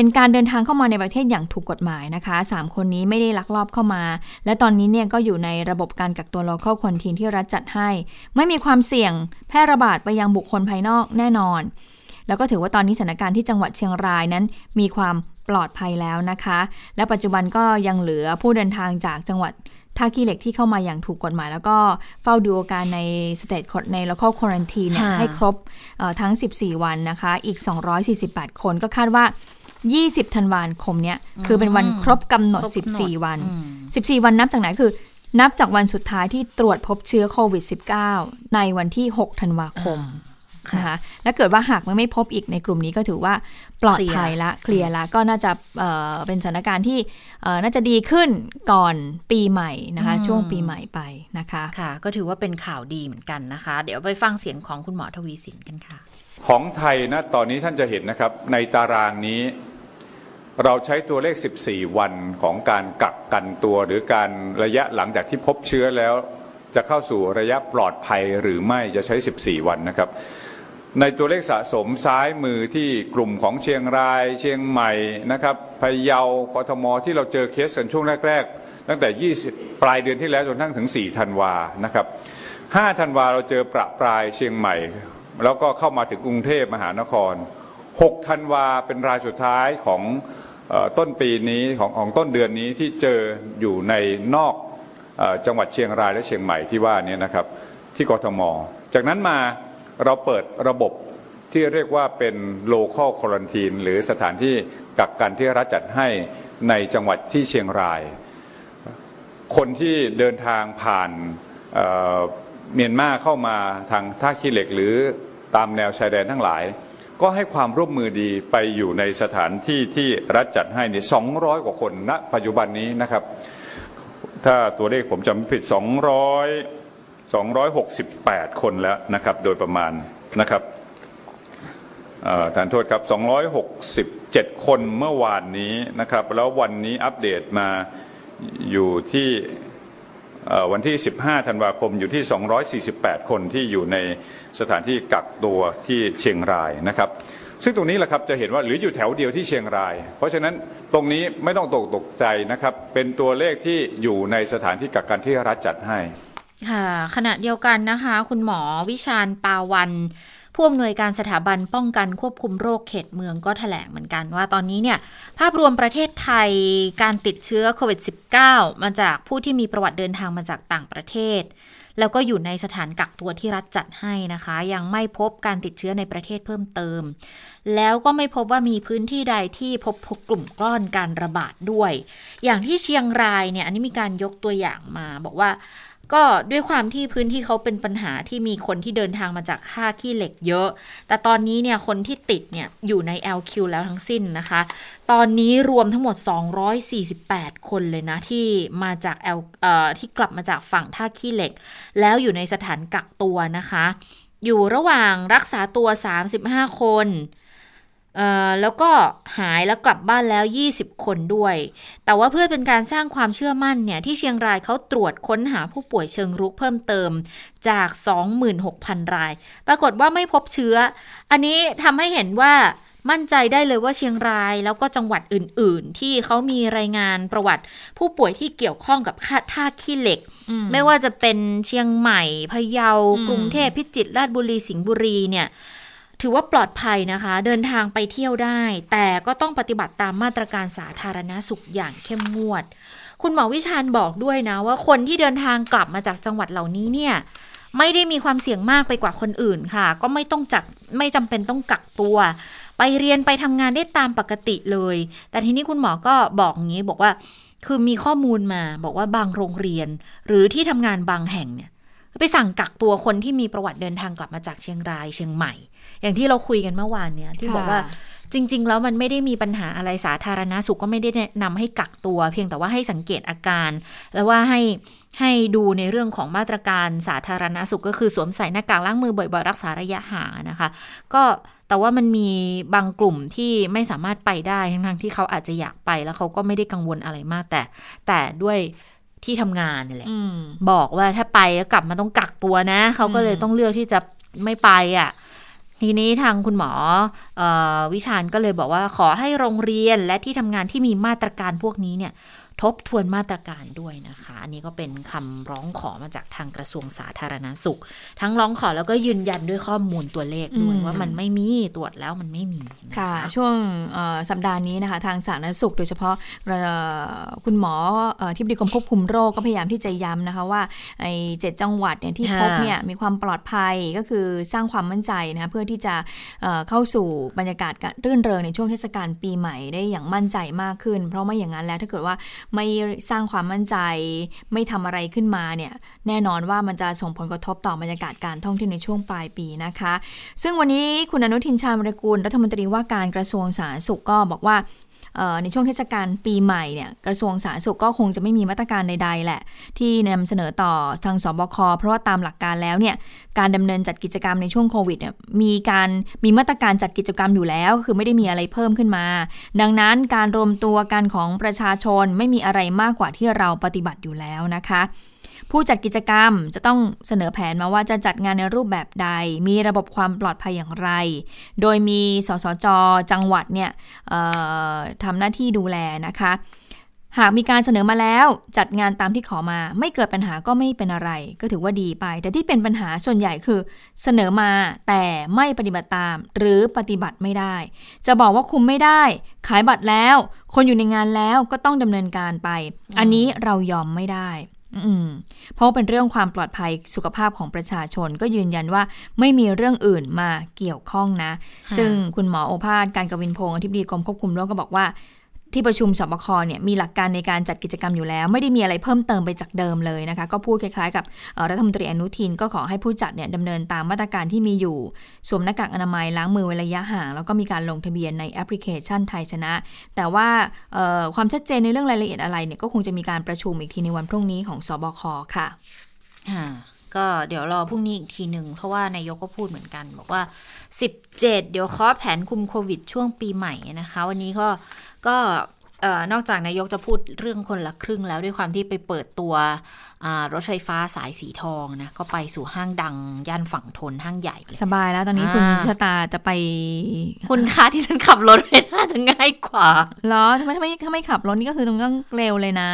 เป็นการเดินทางเข้ามาในประเทศอย่างถูกกฎหมายนะคะ 3 คนนี้ไม่ได้ลักลอบเข้ามา และตอนนี้เนี่ยก็อยู่ในระบบการกักตัว local quarantine ที่รัฐจัดให้ ไม่มีความเสี่ยงแพร่ระบาดไปยังบุคคลภายนอกแน่นอน แล้วก็ถือว่าตอนนี้สถานการณ์ที่จังหวัดเชียงรายนั้น มีความปลอดภัยแล้วนะคะ และปัจจุบันก็ยังเหลือผู้เดินทางจากจังหวัดท่าขี้เหล็กที่เข้ามาอย่างถูกกฎหมาย แล้วก็เฝ้าดูอาการในสเตทในแล้วก็ควอนตีเนี่ยให้ครบทั้ง 14 วันนะคะ อีก 248 คนก็คาดว่า 20ธันวาคมเนี้ยคือเป็นวันครบกำหนด 14 วัน 14 วันนับจากไหนคือนับจากวันสุดท้ายที่ตรวจพบเชื้อโควิด -19 ในวันที่ 6 ธันวาคมนะคะและเกิดว่าหากมันไม่พบอีกในกลุ่มนี้ก็ถือว่าปลอดภัยละเคลียร์ละก็น่าจะเเป็นสถานการณ์ที่น่าจะดีขึ้นก่อนปีใหม่นะคะ ช่วงปีใหม่ไปนะคะค่ะ ก็ถือว่าเป็นข่าวดีเหมือนกันนะคะ เดี๋ยวไปฟังเสียงของคุณหมอทวีสินกันค่ะ ของไทยนะตอนนี้ท่านจะเห็นนะครับ ในตารางนี้ เราใช้ตัวเลข 14 วันของการกักกันตัว หรือการระยะหลังจากที่พบเชื้อแล้ว จะเข้าสู่ระยะปลอดภัยหรือไม่จะใช้ 14 วันนะครับ ในตัวเลขสะสมซ้ายมือที่กลุ่มของเชียงราย เชียงใหม่นะครับพะเยากทมที่เราเจอเคสกันช่วงแรก ๆ ตั้งแต่ 20 ปลายเดือนที่แล้วจนทั้งถึง 4 ธันวานะครับ 5 ธันวาเราเจอประปรายเชียงใหม่ แล้วก็เข้ามาถึงกรุงเทพมหานคร 6 ธันวาเป็นรายสุดท้ายของ ต้นปีนี้ของของต้นเดือนนี้ที่เจออยู่ในนอกจังหวัดเชียงรายและเชียงใหม่ที่ว่านี้นะครับที่กทม จากนั้นมาเราเปิดระบบที่เรียกว่าเป็น local quarantine หรือสถานที่กักกันที่รัฐจัดให้ในจังหวัดที่เชียงราย คนที่เดินทางผ่านเเมียนมาเข้ามาทางท่าขี้เหล็กหรือตามแนวชายแดนทั้งหลาย ก็ให้ความร่วมมือดีไปอยู่ในสถานที่ที่รัฐจัดให้เนี่ยสองกว่าคนณปัจจุบันนี้นะครับ ถ้าตัวเลขผมจำไม่ผิด 200 268 คนแล้วนะครับ โดยประมาณนะครับทานโทษครับ 267 คนเมื่อวานนี้นะครับ แล้ววันนี้อัปเดตมาอยู่ที่ วันที่ 15 ธันวาคมอยู่ที่ 248 คนที่อยู่ในสถานที่กักตัวที่เชียงรายนะครับ ซึ่งตรงนี้แหละครับจะเห็นว่าหรืออยู่แถวเดียวที่เชียงราย เพราะฉะนั้นตรงนี้ไม่ต้องตกตกใจนะครับ เป็นตัวเลขที่อยู่ในสถานที่กักกันที่รัฐจัดให้ ค่ะขณะเดียวกันนะคะ คุณหมอวิชาญปาวัน ผู้อำนวยการสถาบันป้องกันควบคุมโรคเขตเมืองก็ถแถลงเหมือนกันว่าตอนนี้เนี่ยภาพรวมประเทศไทยการติดเชื้อโควิด -19 มาจากผู้ที่มีประวัติเดินทางมาจากต่างประเทศ แล้วก็อยู่ในสถานกักตัวที่รัฐจัดให้นะคะ ยังไม่พบการติดเชื้อในประเทศเพิ่มเติม แล้วก็ไม่พบว่ามีพื้นที่ใดที่พบกลุ่มก้อนการระบาดด้วย อย่างที่เชียงรายเนี่ยอันนี้มีการยกตัวอย่างมาบอกว่า ก็ด้วยความที่พื้นที่เขาเป็นปัญหาที่มีคนที่เดินทางมาจากค่าขี้เหล็กเยอะ แต่ตอนนี้เนี่ยคนที่ติดเนี่ยอยู่ใน LQ แล้วทั้งสิ้นนะคะ ตอนนี้รวมทั้งหมด 248 คนเลยนะที่มาจาก L เอ่อที่กลับมาจากฝั่งท่าขี้เหล็ก แล้วอยู่ในสถานกักตัวนะคะ อยู่ระหว่างรักษาตัว 35 คน แล้วก็หายแล้วกลับบ้านแล้ว 20 คนด้วย แต่ว่าเพื่อเป็นการสร้างความเชื่อมั่นเนี่ยที่เชียงรายเขาตรวจค้นหาผู้ป่วยเชิงรุกเพิ่มเติมจาก 26,000 ราย ปรากฏว่าไม่พบเชื้อ อันนี้ทำให้เห็นว่ามั่นใจได้เลยว่าเชียงรายแล้วก็จังหวัดอื่น ๆ ที่เขามีรายงานประวัติ ผู้ป่วยที่เกี่ยวข้องกับท่าขี้เหล็ก ไม่ว่าจะเป็นเชียงใหม่พะเยากรุงเทพพิจิตรราชบุรีสิงห์บุรีเนี่ย ถือว่าปลอดภัยนะคะ เดินทางไปเที่ยวได้ แต่ก็ต้องปฏิบัติตามมาตรการสาธารณาสุขอย่างเข้มงวด คุณหมอวิชาญบอกด้วยนะว่าคนที่เดินทางกลับมาจากจังหวัดเหล่านี้เนี่ยไม่ได้มีความเสี่ยงมากไปกว่าคนอื่นค่ะ ก็ไม่ต้องจักไม่จำเป็นต้องกักตัว ไปเรียนไปทำงานได้ตามปกติเลย แต่ทีนี้คุณหมอก็บอกอย่างนี้บอกว่าคือมีข้อมูลมาบอกว่าบางโรงเรียน หรือที่ทำงานบางแห่งเนี่ยไปสั่งกักตัวคนที่มีประวัติเดินทางกลับมาจากเชียงรายเชียงใหม่ อย่างที่เราคุยกันเมื่อวานเนี่ยที่บอกว่าจริง ๆ แล้วมันไม่ได้มีปัญหาอะไรสาธารณสุขก็ไม่ได้แนะนำให้กักตัว เพียงแต่ว่าให้สังเกตอาการ แล้วว่าให้ให้ดูในเรื่องของมาตรการสาธารณสุขก็คือสวมใส่หน้ากากล้างมือบ่อยๆ รักษาระยะห่างนะคะ ก็แต่ว่ามันมีบางกลุ่มที่ไม่สามารถไปได้ทั้งๆที่เขาอาจจะอยากไปแล้วเขาก็ไม่ได้กังวลอะไรมากแต่ แต่ด้วยที่ทำงานนี่แหละอืมบอกว่าถ้าไปแล้วกลับมาต้องกักตัวนะ เขาก็เลยต้องเลือกที่จะไม่ไปอะ ทีนี้ทางคุณหมอออวิชาญก็เลยบอกว่าขอให้โรงเรียนและที่ทำงานที่มีมาตรการพวกนี้เนี่ย ทบทวนมาตรการด้วยนะคะ อันนี้ก็เป็นคำร้องขอมาจากทางกระทรวงสาธารณสุข ทั้งร้องขอแล้วก็ยืนยันด้วยข้อมูลตัวเลขด้วยอืมว่ามันไม่มีตรวจแล้วมันไม่มีนค่ะ ช่วงเอ่อสัปดาห์นี้นะคะ ทางสาธารณสุข โดยเฉพาะเอ่อคุณหมอเอ่อที่บดีกรมควบคุมโรคก็พยายามที่จะย้ำนะคะว่าไอ้เจ็ดจังหวัดเนี่ยที่พบเนี่ยมีความปลอดภัยก็คือสร้างความมั่นใจนะคะเพื่อที่จะเอ่อเข้าสู่บรรยากาศการรื่นเริงในช่วงเทศกาลปีใหม่ได้อย่างมั่นใจมากขึ้น เพราะไม่อย่างนั้นแล้วถ้าเกิดว่าไม่สร้างความมั่นใจ ไม่ทำอะไรขึ้นมาเนี่ยแน่นอนว่ามันจะส่งผลกระทบต่อบรรยากาศการท่องเที่ยวในช่วงปลายปีนะคะ ซึ่งวันนี้คุณอนุทินชาญวรกูลรัฐมนตรีว่าการกระทรวงสาธารณสุขก็บอกว่า ในช่วงเทศกาลปีใหม่เนี่ยกระทรวงสาธารณสุขก็คงจะไม่มีมาตรการใดๆแหละ ที่นำเสนอต่อทางสบคเพราะว่าตามหลักการแล้วเนี่ยการดำเนินจัดกิจกรรมในช่วงโควิดเนี่ยมีการมีมาตรการจัดกิจกรรมอยู่แล้ว คือไม่ได้มีอะไรเพิ่มขึ้นมา ดังนั้นการรวมตัวกันของประชาชนไม่มีอะไรมากกว่าที่เราปฏิบัติอยู่แล้วนะคะ ผู้จัดกิจกรรมจะต้องเสนอแผนมาว่าจะจัดงานในรูปแบบใด มีระบบความปลอดภัยอย่างไร โดยมีสสจ จังหวัดเนี่ยทำหน้าที่ดูแลนะคะ หากมีการเสนอมาแล้วจัดงานตามที่ขอมา ไม่เกิดปัญหาก็ไม่เป็นอะไร ก็ถือว่าดีไป แต่ที่เป็นปัญหาส่วนใหญ่คือเสนอมาแต่ไม่ปฏิบัติตาม หรือปฏิบัติไม่ได้ จะบอกว่าคุมไม่ได้ ขายบัตรแล้ว คนอยู่ในงานแล้วก็ต้องดำเนินการไป อันนี้เรายอมไม่ได้ เพราะว่าเป็นเรื่องความปลอดภัยสุขภาพของประชาชนก็ยืนยันว่าไม่มีเรื่องอื่นมาเกี่ยวข้องนะค่ะซึ่งคุณหมอโอภาสการกวินพงศ์อธิบดีกรมควบคุมโรคก็บอกว่า ที่ประชุมสบคเนี่ยมีหลักการในการจัดกิจกรรมอยู่แล้ว ไม่ได้มีอะไรเพิ่มเติมไปจากเดิมเลยนะคะ ก็พูดคล้ายๆ กับรัฐมนตรีอนุทินก็ขอให้ผู้จัดเนี่ยดำเนินตามมาตรการที่มีอยู่สวมหน้ากากอนามัยล้างมือเว้นระยะห่าง แล้วก็มีการลงทะเบียนในแอปพลิเคชันไทยชนะ แต่ว่าความชัดเจนในเรื่องรายละเอียดอะไรเนี่ยก็คงจะมีการประชุมอีกทีในวันพรุ่งนี้ของสบคค่ะะก็เดี๋ยวรอพรุ่งนี้อีกทีหนึ่งเพราะว่านายกก็พูดเหมือนกัน บอกว่า 17 เดี๋ยวเคาะแผนคุมโควิดช่วงปีใหม่นะคะ วันนี้ก็ ก็เอ่อนอกจากนายกจะพูดเรื่องคนละครึ่งแล้วด้วยความที่ไปเปิดตัวอ่ารถไฟฟ้าสายสีทองนะก็ไปสู่ห้างดังย่านฝั่งทนห้างใหญ่เลยสบายแล้วตอนนี้อ่าคุณชะตาจะไป คุณคะที่ฉันขับรถไปน่าจะง่ายกว่าเหรอทำไมถ้าไม่ถ้าไม่ขับรถนี่ก็คือต้องเร็วเลยนะ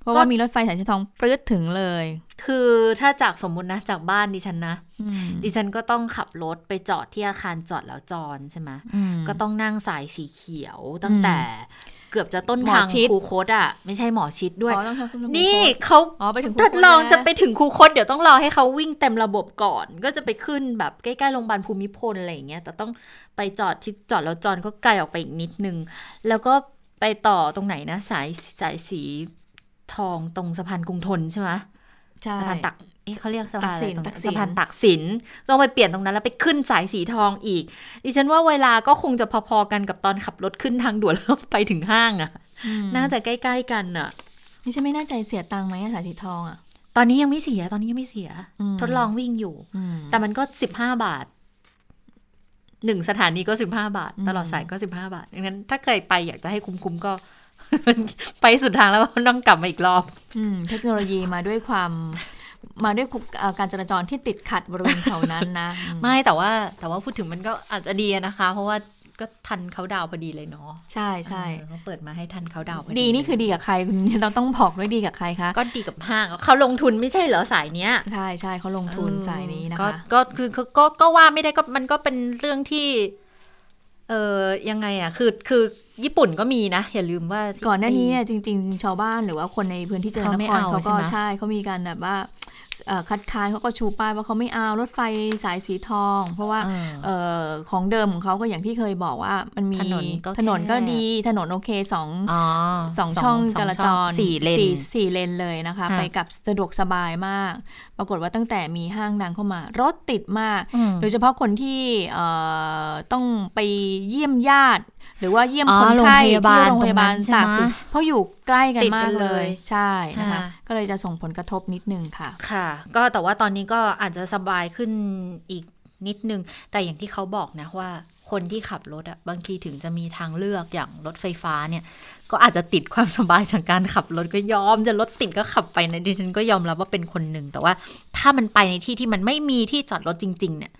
เพราะว่ามีรถไฟสายสีทองปลื้ดถึงเลย คือถ้าจากสมมุตินะจากบ้านดิฉันนะอืมดิฉันก็ต้องขับรถไปจอดที่อาคารจอดแล้วจรใช่ไหมอืมก็ต้องนั่งสายสีเขียวตั้งแต่เกือบจะต้นหมอทางชิดคูโคตอะ ไม่ใช่หมอชิดด้วยอ๋อต้องทำคุณลุงนี่โค้ดเขาอ๋อไปถึงทดลองคูโคตจะไปถึงคูโคตเดี๋ยวต้องรอให้เขาวิ่งเต็มระบบก่อน ก็จะไปขึ้นแบบใกล้ๆโรงพยาบาลภูมิพลอะไรอย่างเงี้ยแต่ต้องไปจอดที่จอดแล้วจรก็ไกลออกไปอีกนิดนึง แล้วก็ไปต่อตรงไหนนะ สายสายสี ทองตรงสะพานกรุงทนใช่ไหมใช่สะพานตักเอ๊ะเขาเรียกสะพานอะไรตรงตันั้กนสินสะพานตักสินต้องไปเปลี่ยนตรงนั้นแล้วไปขึ้นสายสีทองอีก ดิฉันว่าเวลาก็คงจะพอๆกันกับตอนขับรถขึ้นทางด่วนแล้วไปถึงห้างอะอืมน่าจะใกล้ๆกันอะนี่ฉันไม่แน่ใจเสียตังค์ไหมอะสายสีทองอะ ตอนนี้ยังไม่เสียตอนนี้ยังไม่เสียอืมทดลองวิ่งอยู่อืมแต่มันก็สิบห้าบาทหนึ่งสถานีก็สิบห้าบาทอืมตลอดสายก็สิบห้าบาทดังนั้นถ้าเคยไปอยากจะให้คุ้มๆก็ ไปสุดทางแล้วก็ต้องกลับมาอีกรอบ อืม เทคโนโลยีมาด้วยความมาด้วยเอ่อการจราจรที่ติดขัดบริเวณแถวนั้นนะอืมไม่แต่ว่าแต่ว่าพูดถึงมันก็อาจจะดีนะคะ เพราะว่าก็ทันเขาดาวน์พอดีเลยเนาะใช่ใช่เออเขาเปิดมาให้ทันเขาดาวน์พอดีนี่คือดีกับใครคุณเราต้องบอกด้วยดีกับใครคะก็ดีกับห้างเขาลงทุนไม่ใช่เหรอสายเนี้ยใช่ใช่เขาลงทุนสายนี้นะก็คะก็คือก็ก็ก็ว่าไม่ได้ก็มันก็เป็นเรื่องที่ เออยังไงอะคือคือญี่ปุ่นก็มีนะ อย่าลืมว่าก่อนหน้านี้เนี่ยจริง ๆ ชาวบ้านหรือว่าคนในพื้นที่เจริญนเขาไม่ครเอาเขาใช่ก็ไหมใช่เขามีการแบบว่าเอ่อ คัดค้านเขาก็ชูป้ายว่าเขาไม่เอารถไฟสายสีทอง เพราะว่าเออเอ่อของเดิมของเขาก็อย่างที่เคยบอกว่ามันมีถนนก็ถนนก็แคบดีถนนโอเคสองอ๋อสองช่องจราจรสี่เลนสี่สี่เลนเลยนะคะค่ะไปกับสะดวกสบายมาก ปรากฏว่าตั้งแต่มีห้างดังเข้ามารถติดมากอืมโดยเฉพาะคนที่เอ่อต้องไปเยี่ยมญาติหรือว่าเยี่ยมอ๋อคนไข้โรงพยาบาลที่โรงพยาบาลตรงนั้นใช่ไหมตากสินเพราะอยู่ใกล้กันติดมากักนเลเลยยใช่นะคะค่ะก็เลยจะส่งผลกระทบนิดนึงค่ะ ค่ะ ก็แต่ว่าตอนนี้ก็อาจจะสบายขึ้นอีกนิดนึง แต่อย่างที่เขาบอกนะว่าคนที่ขับรถอะบางทีถึงจะมีทางเลือกอย่างรถไฟฟ้าเนี่ย ก็อาจจะติดความสบายจากการขับรถก็ยอมจะรถติดก็ขับไปนะดิฉันก็ยอมรับว่าเป็นคนหนึ่งแต่ว่าถ้ามันไปในที่ที่มันไม่มีที่จอดรถจริง ๆ เนี่ย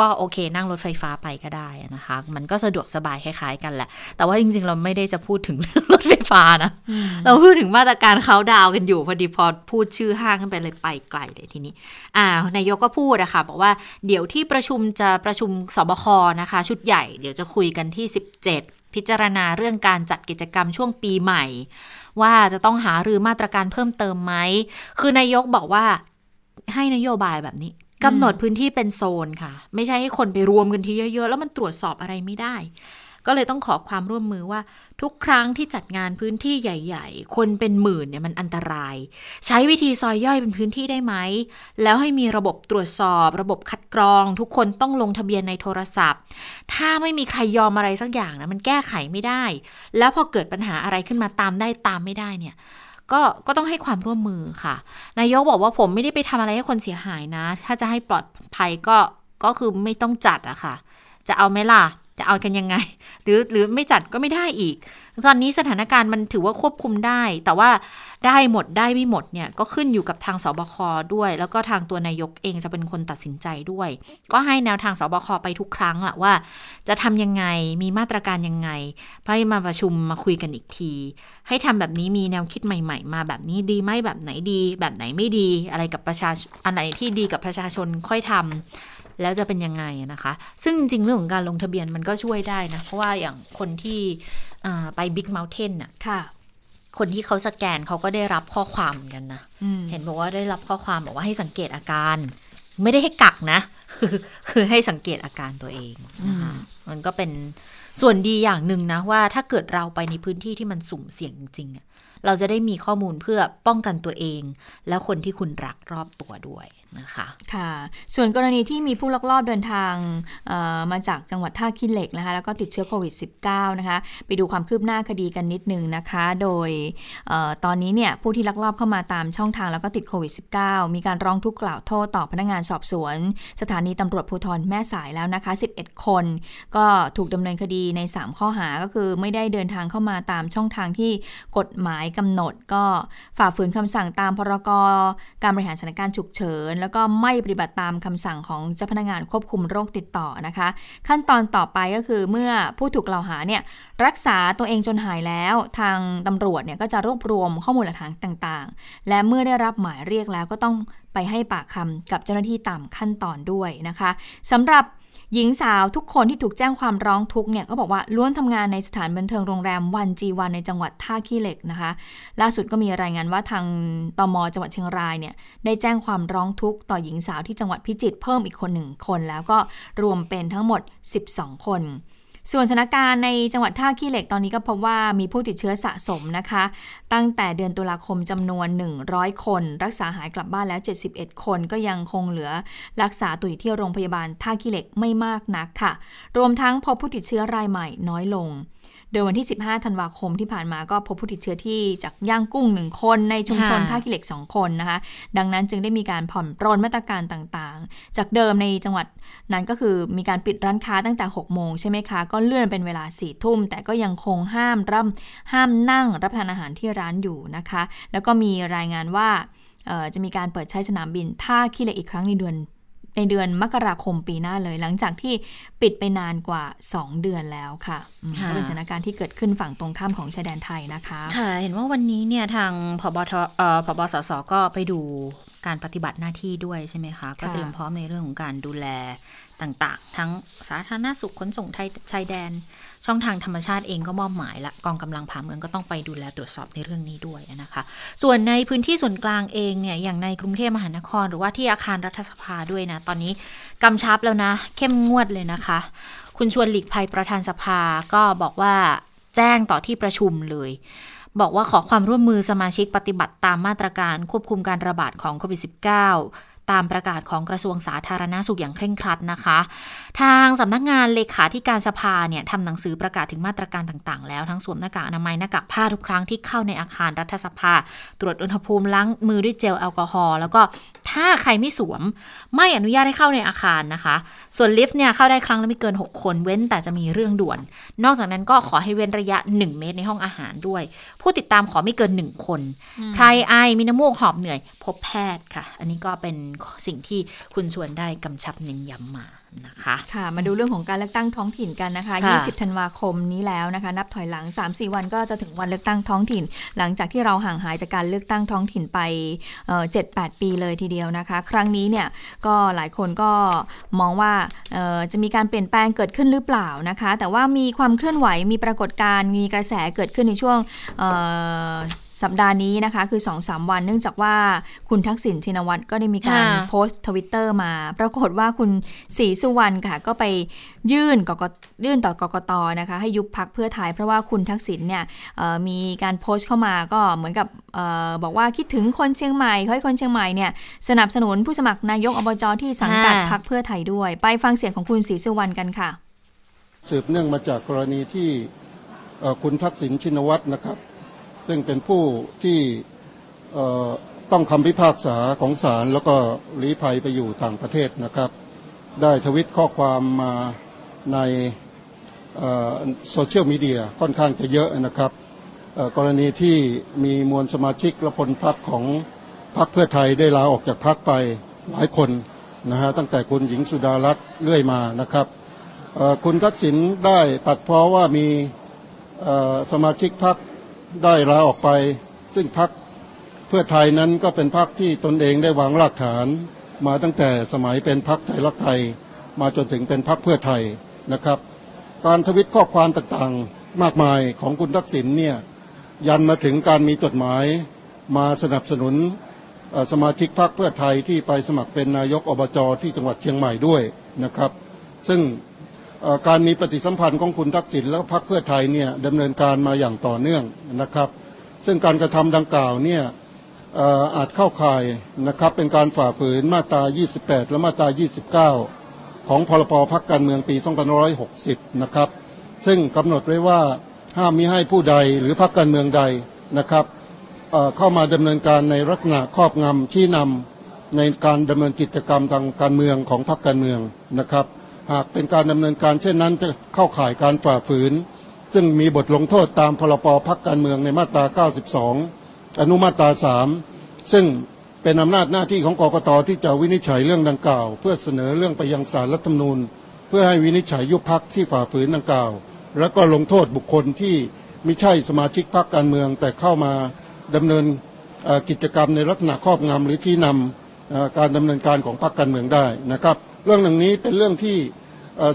ก็โอเค นั่งรถไฟฟ้าไปก็ได้นะคะ มันก็สะดวกสบายคล้ายๆกันแหละ แต่ว่าจริง ๆ เราไม่ได้จะพูดถึงเรื่องรถไฟฟ้านะ เราพูดถึงมาตรการเขาดาวน์กันอยู่พอดีพอพูดชื่อห้างขึ้นไปเลยไปไกลเลยทีนี้ อ่านายกก็พูดอะค่ะบอกว่าเดี๋ยวที่ประชุมจะประชุมสบคนะคะ ชุดใหญ่เดี๋ยวจะคุยกันที่ 17พิจารณาเรื่องการจัดกิจกรรมช่วงปีใหม่ ว่าจะต้องหารือมาตรการเพิ่มเติมไหม คือนายกบอกว่าให้นโยบายแบบนี้ กำหนดพื้นที่เป็นโซนค่ะ ไม่ใช่ให้คนไปรวมกันที่เยอะๆ แล้วมันตรวจสอบอะไรไม่ได้ ก็เลยต้องขอความร่วมมือว่า ทุกครั้งที่จัดงานพื้นที่ใหญ่ ๆ คนเป็นหมื่นเนี่ยมันอันตราย ใช้วิธีซอยย่อยเป็นพื้นที่ได้ไหม แล้วให้มีระบบตรวจสอบ ระบบคัดกรอง ทุกคนต้องลงทะเบียนในโทรศัพท์ ถ้าไม่มีใครยอมอะไรสักอย่างนะมันแก้ไขไม่ได้ แล้วพอเกิดปัญหาอะไรขึ้นมาตามได้ตามไม่ได้เนี่ย ก็ก็ต้องให้ความร่วมมือค่ะ นายกบอกว่าผมไม่ได้ไปทำอะไรให้คนเสียหายนะ ถ้าจะให้ปลอดภัยก็ก็คือไม่ต้องจัดอะค่ะ จะเอาไหมล่ะ จะเอากันยังไง หรือหรือไม่จัดก็ไม่ได้อีก ตอนนี้สถานการณ์มันถือว่าควบคุมได้ แต่ว่าได้หมดได้ไม่หมดเนี่ยก็ขึ้นอยู่กับทางสบคด้วย แล้วก็ทางตัวนายกเองจะเป็นคนตัดสินใจด้วย ก็ให้แนวทางสบคไปทุกครั้งแหละว่า จะทำยังไงมีมาตรการยังไงให้มาประชุมมาคุยกันอีกที ให้ทำแบบนี้มีแนวคิดใหม่ ๆ มาแบบนี้ดีไหมแบบไหนดี แบบไหนไม่ดี อะไรกับประชาชนอันไหนที่ดีกับประชาชนค่อยทำ แล้วจะเป็นยังไงนะคะ ซึ่งจริงๆเรื่องของการลงทะเบียนมันก็ช่วยได้นะ เพราะว่าอย่างคนที่อ่าไปบิ๊กเม t เทนน่ะค่ะคนที่เขาสแกนเขาก็ได้รับข้อความเหมือนกันนะอืมเห็นบอกว่าได้รับข้อความบอกว่าให้สังเกตอาการ ไม่ได้ให้กักนะคือคือให้สังเกตอาการตัวเองนะคะมันก็เป็นส่วนดีอย่างหนึ่งนะว่าถ้าเกิดเราไปในพื้นที่ที่มันสุ่มเสี่ยงจริงๆอะเราจะได้มีข้อมูลเพื่อป้องกันตัวเอง แล้วคนที่คุณรักรอบตัวด้วย นะคะค่ะส่วนกรณีที่มีผู้ลักลอบเดินทางมาจากจังหวัดท่าขี้เหล็กนะคะแล้วก็ติดเชื้อโควิด -19 นะคะไปดูความคืบหน้าคดีกันนิดนึงนะคะ โดยออตอนนี้เนี่ยผู้ที่ลักลอบเข้ามาตามช่องทางแล้วก็ติดโควิด -19 มีการร้องทุกข์กล่าวโทษต่อพนักงานสอบสวน สถานีตำรวจภูธรแม่สายแล้วนะคะ 11 คน ก็ถูกดำเนินคดีใน 3 ข้อหาก็คือไม่ได้เดินทางเข้ามาตามช่องทางที่กฎหมายกำหนด ก็ฝ่าฝืนคำสั่งตามพรกการบริหารสถานการณ์ฉุกเฉินแล้วก็ไม่ปฏิบัติตามคำสั่งของเจ้าพนักงานควบคุมโรคติดต่อนะคะ ขั้นตอนต่อไปก็คือเมื่อผู้ถูกกล่าวหาเนี่ยรักษาตัวเองจนหายแล้ว ทางตำรวจเนี่ยก็จะรวบรวมข้อมูลหลักฐานต่างๆ และเมื่อได้รับหมายเรียกแล้วก็ต้องไปให้ปากคำกับเจ้าหน้าที่ตามขั้นตอนด้วยนะคะสำหรับ หญิงสาวทุกคนที่ถูกแจ้งความร้องทุกข์เนี่ยก็บอกว่าล้วนทำงานในสถานบันเทิงโรงแรมวันจีวันในจังหวัดท่าขี้เหล็กนะคะ ล่าสุดก็มีรายงานว่าทางตมจังหวัดเชียงรายเนี่ยได้แจ้งความร้องทุกข์ต่อหญิงสาวที่จังหวัดพิจิตรเพิ่มอีกคนหนึ่งคน แล้วก็รวมเป็นทั้งหมด 12 คน ส่วนสถานการณ์ในจังหวัดท่าขี้เหล็กตอนนี้ก็พบว่ามีผู้ติดเชื้อสะสมนะคะ ตั้งแต่เดือนตุลาคมจำนวน 100 คน รักษาหายกลับบ้านแล้ว 71 คนก็ยังคงเหลือ รักษาตัวอยู่ที่โรงพยาบาลท่าขี้เหล็กไม่มากนักค่ะ รวมทั้งพบผู้ติดเชื้อรายใหม่น้อยลง โดยวันที่ 15 ธันวาคมที่ผ่านมาก็พบผู้ติดเชื้อที่จากย่างกุ้ง 1 คนในชุมชนค่ะท่าขี้เหล็ก 2 คนนะคะ ดังนั้นจึงได้มีการผ่อนปรนมาตรการต่างๆ จากเดิมในจังหวัดนั้นก็คือมีการปิดร้านค้าตั้งแต่ 6 โมงใช่ไหมคะ ก็เลื่อนเป็นเวลา4ทุ่ม แต่ก็ยังคงห้ามร่ำห้ามนั่งรับประทานอาหารที่ร้านอยู่นะคะ แล้วก็มีรายงานว่าเอ่อจะมีการเปิดใช้สนามบินท่าขี้เหล็กอีกครั้งในเดือน ในเดือนมกราคมปีหน้าเลย หลังจากที่ปิดไปนานกว่า 2 เดือนแล้วค่ะอืมค่ะก็เป็นสถานการณ์ที่เกิดขึ้นฝั่งตรงข้ามของชายแดนไทยนะคะค่ะเห็นว่าวันนี้เนี่ยทางพบทเอ่อพบสสก็ไปดูการปฏิบัติหน้าที่ด้วยใช่ไหมคะก็เตรียมพร้อมในเรื่องของการดูแลต่างๆ ทั้งสาธารณสุขขนส่งไทยชายแดน ช่องทางธรรมชาติเองก็มอบหมายละกองกำลังผ่าเมืองก็ต้องไปดูแลตรวจสอบในเรื่องนี้ด้วยนะคะ ส่วนในพื้นที่ส่วนกลางเองเนี่ยอย่างในกรุงเทพมหานคร หรือว่าที่อาคารรัฐสภาด้วยนะตอนนี้กำชับแล้วนะ เข้มงวดเลยนะคะ คุณชวนหลีกภัยประธานสภาก็บอกว่าแจ้งต่อที่ประชุมเลย บอกว่าขอความร่วมมือสมาชิกปฏิบัติตามมาตรการควบคุมการระบาดของโควิด -19 ตามประกาศของกระทรวงสาธารณาสุขอย่างเคร่งครัดนะคะ ทางสำนักงานเลขาธิการสภาเนี่ยทำหนังสือประกาศถึงมาตรการต่างๆ แล้วทั้งสวมหน้ากากอนามัยหน้ากากผ้าทุกครั้งที่เข้าในอาคารรัฐสภา ตรวจอุณหภูมิล้างมือด้วยเจลแอลกอฮอล์แล้วก็ถ้าใครไม่สวมไม่อนุญาตให้เข้าในอาคารนะคะ ส่วนลิฟต์เนี่ยเข้าได้ครั้งละไม่เกิน 6 คนเว้นแต่จะมีเรื่องด่วน นอกจากนั้นก็ขอให้เว้นระยะ 1 เมตรในห้องอาหารด้วยผู้ติดตามขอไม่เกิน1คน ใครไอมีน้ำมูกหอบเหนื่อย พบแพทย์ค่ะ อันนี้ก็เป็นสิ่งที่คุณชวนได้กำชับเน้นย้ำมา นะคะค่ะมาดูเรื่องของการเลือกตั้งท้องถิ่นกันนะคะค่ะ20 ธันวาคมนี้แล้วนะคะ นับถอยหลัง 3-4 วันก็จะถึงวันเลือกตั้งท้องถิ่น หลังจากที่เราห่างหายจากการเลือกตั้งท้องถิ่นไปเอ่อ7-8ปีเลยทีเดียวนะคะ ครั้งนี้เนี่ยก็หลายคนก็มองว่าเอ่อจะมีการเปลี่ยนแปลงเกิดขึ้นหรือเปล่านะคะ แต่ว่ามีความเคลื่อนไหวมีปรากฏการณ์มีกระแสเกิดขึ้นในช่วงเอ่อ สัปดาห์นี้นะคะคือ2-3วัน เนื่องจากว่าคุณทักษิณชินวัตรก็ได้มีการค่ะโพสต์ทวิตเตอร์มา ปรากฏว่าคุณศรีสุวรรณค่ะ ก็ไปยื่นกกยื่นต่อกกตนะคะ ให้ยุบพักเพื่อไทยเพราะว่าคุณทักษิณเนี่ยเอ่อมีการโพสต์เข้ามาก็เหมือนกับเออบอกว่าคิดถึงคนเชียงใหม่ขอให้คนเชียงใหม่เนี่ยสนับสนุนผู้สมัครนายกอบจที่สังกัดค่ะพักเพื่อไทยด้วย ไปฟังเสียงของคุณศรีสุวรรณกันค่ะ สืบเนื่องมาจากกรณีที่เอ่อคุณทักษิณชินวัตรนะครับ ซึ่งเป็นผู้ที่ต้องคำพิพากษาของศาลแล้วก็ลี้ภัยไปอยู่ต่างประเทศนะครับ ได้ทวิตข้อความมาในโซเชียลมีเดียค่อนข้างจะเยอะนะครับ กรณีที่มีมวลสมาชิกและพลพรรคของพรรคเพื่อไทยได้ลาออกจากพรรคไปหลายคนนะฮะตั้งแต่คุณหญิงสุดารัตน์เรื่อยมานะครับคุณทักษิณได้ตัดเพราะว่ามีสมาชิกพรรค ได้ลาออกไป ซึ่งพรรคเพื่อไทยนั้นก็เป็นพรรคที่ตนเองได้วางรากฐาน มาตั้งแต่สมัยเป็นพรรคไทยรักไทย มาจนถึงเป็นพรรคเพื่อไทยนะครับ การทวิตข้อความต่างๆมากมายของคุณทักษิณเนี่ยยันมาถึงการมีจดหมายมาสนับสนุนสมาชิกพรรคเพื่อไทยที่ไปสมัครเป็นนายกอบจที่จังหวัดเชียงใหม่ด้วยนะครับ ซึ่ง การมีปฏิสัมพันธ์ของคุณทักษิณและพรรคเพื่อไทยเนี่ยดำเนินการมาอย่างต่อเนื่องนะครับ ซึ่งการกระทำดังกล่าวเนี่ยอาจเข้าข่ายนะครับเป็นการฝ่าฝืนมาตรา 28 และมาตรา 29 ของพรบพักการเมืองปี 2560 นะครับ ซึ่งกำหนดไว้ว่าห้ามมิให้ผู้ใดหรือพรรคการเมืองใดนะครับเเข้ามาดำเนินการในลักษณะครอบงำชี้นำในการดำเนินกิจกรรมทางการเมืองของพรรคการเมืองนะครับ หากเป็นการดำเนินการเช่นนั้นจะเข้าข่ายการฝ่าฝืน ซึ่งมีบทลงโทษตามพรบพักการเมืองในมาตรา 92 อนุมาตรา 3 ซึ่งเป็นอำนาจหน้าที่ของกกตที่จะวินิจฉัยเรื่องดังกล่าว เพื่อเสนอเรื่องไปยังศาลรัฐธรรมนูญ เพื่อให้วินิจฉัยยุบพักที่ฝ่าฝืนดังกล่าว แล้วก็ลงโทษบุคคลที่ไม่ใช่สมาชิกพรรคการเมือง แต่เข้ามาดำเนินกิจกรรมในลักษณะครอบงำหรือที่นำเอ่อการดำเนินการของพรรคการเมืองได้นะครับ เรื่องหนึ่งนี้เป็นเรื่องที่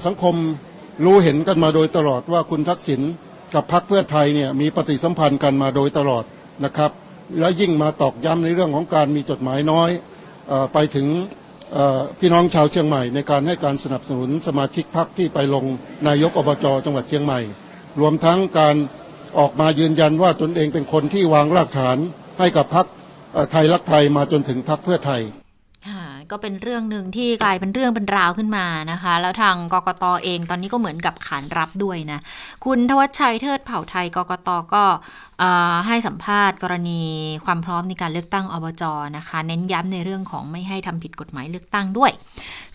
สังคมรู้เห็นกันมาโดยตลอดว่าคุณทักษิณกับพรรคเพื่อไทยเนี่ยมีปฏิสัมพันธ์กันมาโดยตลอดนะครับ และยิ่งมาตอกย้ำในเรื่องของการมีจดหมายน้อยอไปถึงพี่น้องชาวเชียงใหม่ ในการให้การสนับสนุนสมาชิกพรรคที่ไปลงนายกอบจจังหวัดเชียงใหม่ รวมทั้งการออกมายืนยันว่าตนเองเป็นคนที่วางรากฐานให้กับพรรคไทยรักไทยมาจนถึงพรรคเพื่อไทย ก็เป็นเรื่องหนึ่งที่กลายเป็นเรื่องเป็นราวขึ้นมานะคะ แล้วทางกกตเองตอนนี้ก็เหมือนกับขานรับด้วยนะ คุณทวัชชัยเทิดเผ่าไทยกกตก็ให้สัมภาษณ์กรณีความพร้อมในการเลือกตั้งอบจนะคะ เน้นย้ำในเรื่องของไม่ให้ทำผิดกฎหมายเลือกตั้งด้วย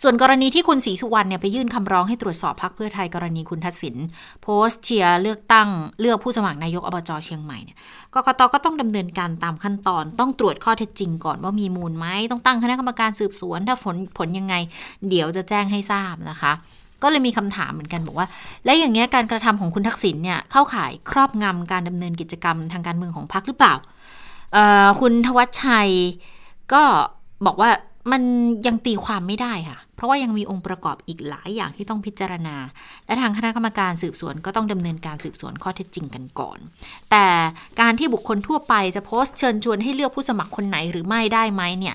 ส่วนกรณีที่คุณศรีสุวรรณเนี่ยไปยื่นคำร้องให้ตรวจสอบพักเพื่อไทยกรณีคุณทักษิณโพสต์เชียร์เลือกตั้งเลือกผู้สมัครนายกอบจเชียงใหม่เนี่ยกกตก็ต้องดำเนินการตามขั้นตอน ต้องตรวจข้อเท็จจริงก่อนว่ามีมูลไหมต้องตั้งคณะกรรมการสืบสวน ถ้าผลผลยังไง เดี๋ยวจะแจ้งให้ทราบนะคะ ก็เลยมีคำถามเหมือนกันบอกว่า และอย่างเงี้ยการกระทำของคุณทักษิณเนี่ยเข้าข่ายครอบงำการดำเนินกิจกรรมทางการเมืองของพรรคหรือเปล่า คุณทวัชชัยก็บอกว่า มันยังตีความไม่ได้ค่ะ เพราะว่ายังมีองค์ประกอบอีกหลายอย่างที่ต้องพิจารณา และทางคณะกรรมการสืบสวนก็ต้องดำเนินการสืบสวนข้อเท็จจริงกันก่อน แต่การที่บุคคลทั่วไปจะโพสต์เชิญชวนให้เลือกผู้สมัครคนไหนหรือไม่ได้ไหมเนี่ย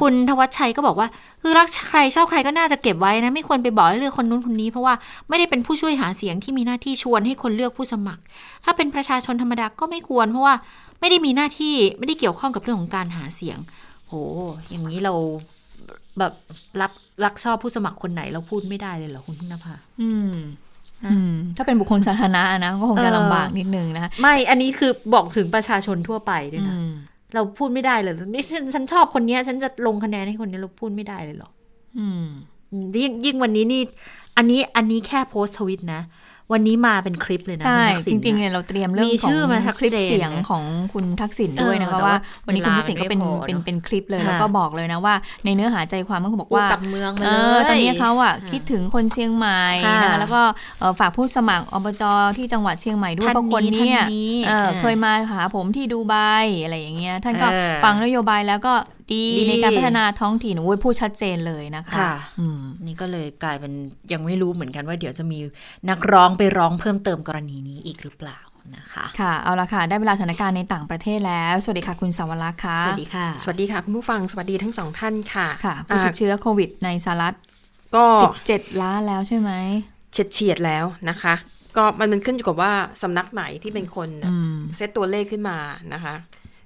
คุณทวัชชัยก็บอกว่าคือรักใครชอบใครก็น่าจะเก็บไว้นะ ไม่ควรไปบอกให้เลือกคนนู้นคนนี้ เพราะว่าไม่ได้เป็นผู้ช่วยหาเสียงที่มีหน้าที่ชวนให้คนเลือกผู้สมัคร ถ้าเป็นประชาชนธรรมดาก็ไม่ควรเพราะว่าไม่ได้มีหน้าที่ไม่ได้เกี่ยวข้องกับเรื่องของการหาเสียง โห อย่างนี้เราแบบรักรักชอบผู้สมัครคนไหนเราพูดไม่ได้เลยเหรอคุณพึ่งนภาอืมอืมถ้าเป็นบุคคลสาธารณะนะก็คงจะเออลำบากนิดนึงนะคะไม่อันนี้คือบอกถึงประชาชนทั่วไปด้วยนะอืมเราพูดไม่ได้เลยนี่ฉันฉันชอบคนเนี้ยฉันจะลงคะแนนให้คนนี้เราพูดไม่ได้เลยเหรออืมอืมยิ่งยิ่งวันนี้นี่ อันนี้อันนี้แค่โพสต์ทวิตนะ วันนี้มาเป็นคลิปเลยนะใช่คุณทักษิจณริงๆนะเนี่ยเราเตรียมเรื่องมีขอชื่งอมาชัดคลิปเจนเสียงนะของคุณทักษิณด้วยนะคะเออแต่ว่าว่า วันนี้คุณทักษิณก็เป็นเวลาไม่พอเป็นเนอะเป็นคลิปเลยค่ะแล้วก็บอกเลยนะว่า ในเนื้อหาใจความก็บอกว่าพูดกับเมืองมาเอเลยอตอนนี้เขาอะค่ะคิดถึงคนเชียงใหม่ค่ะนะแล้วก็เอ่อฝากผู้สมัครอบจที่จังหวัดเชียงใหม่ด้วยท่านเพราะคนเนี้ยท่านนี้เออเออเคยมาหาผมที่ดูไบอะไรอย่างเงี้ยท่านก็เออฟังนโยบายแล้วก็ดีดีในการพัฒนาท้องถิ่นโอ้ยพูดชัดเจนเลยนะคะค่ะอืมนี่ก็เลยกลายเป็นยังไม่รู้เหมือนกันว่าเดี๋ยวจะมีนักร้องไปร้องเพิ่มเติมกรณีนี้อีกหรือเปล่านะคะค่ะเอาละค่ะ ได้เวลาสถานการณ์ในต่างประเทศแล้ว สวัสดีค่ะคุณสาวรักษ์ค่ะ สวัสดีค่ะ สวัสดีค่ะ คุณผู้ฟังสวัสดีทั้งสองท่านค่ะค่ะผู้ติดอ่าเชื้อโควิดในสหรัฐก็17 ล้านแล้วใช่ไหมเฉียดเฉียดๆแล้วนะคะ ก็มันมันขึ้นอยู่กับว่าสำนักไหนที่เป็นคนอืมเซตตัวเลขขึ้นมานะคะ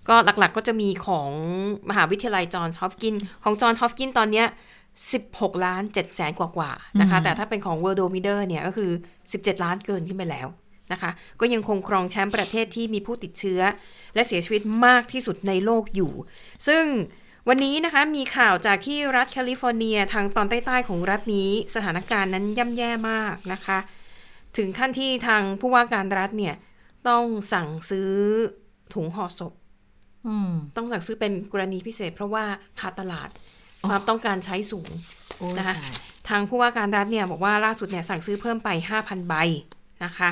ก็หลักๆก็จะมีของมหาวิทยาลัยจอห์นส์ฮอปกินส์ ของจอห์นส์ฮอปกินส์ตอนเนี้ย16 ล้าน7แสนกว่าๆนะคะอืมแต่ถ้าเป็นของ World o m i d e r เนี่ยก็คือ 17 ล้านเกินขึ้นไปแล้วนะคะ ก็ยังคงครองแชมป์ประเทศที่มีผู้ติดเชื้อ และเสียชีวิตมากที่สุดในโลกอยู่ ซึ่งวันนี้นะคะมีข่าวจากที่รัฐแคลิฟอร์เนียทางตอนใต้ๆของรัฐนี้สถานการณ์นั้นย่ำแย่มากนะคะ ถึงขั้นที่ทางผู้ว่าการรัฐเนี่ยต้องสั่งซื้อถุงห่อศพอืม ต้องสั่งซื้อเป็นกรณีพิเศษ เพราะว่าขาดตลาดความต้องการใช้สูงโอ้ยนะคะตายทางผู้ว่าการรัฐเนี่ยบอกว่าล่าสุดเนี่ยสั่งซื้อเพิ่มไป 5,000 ใบนะคะ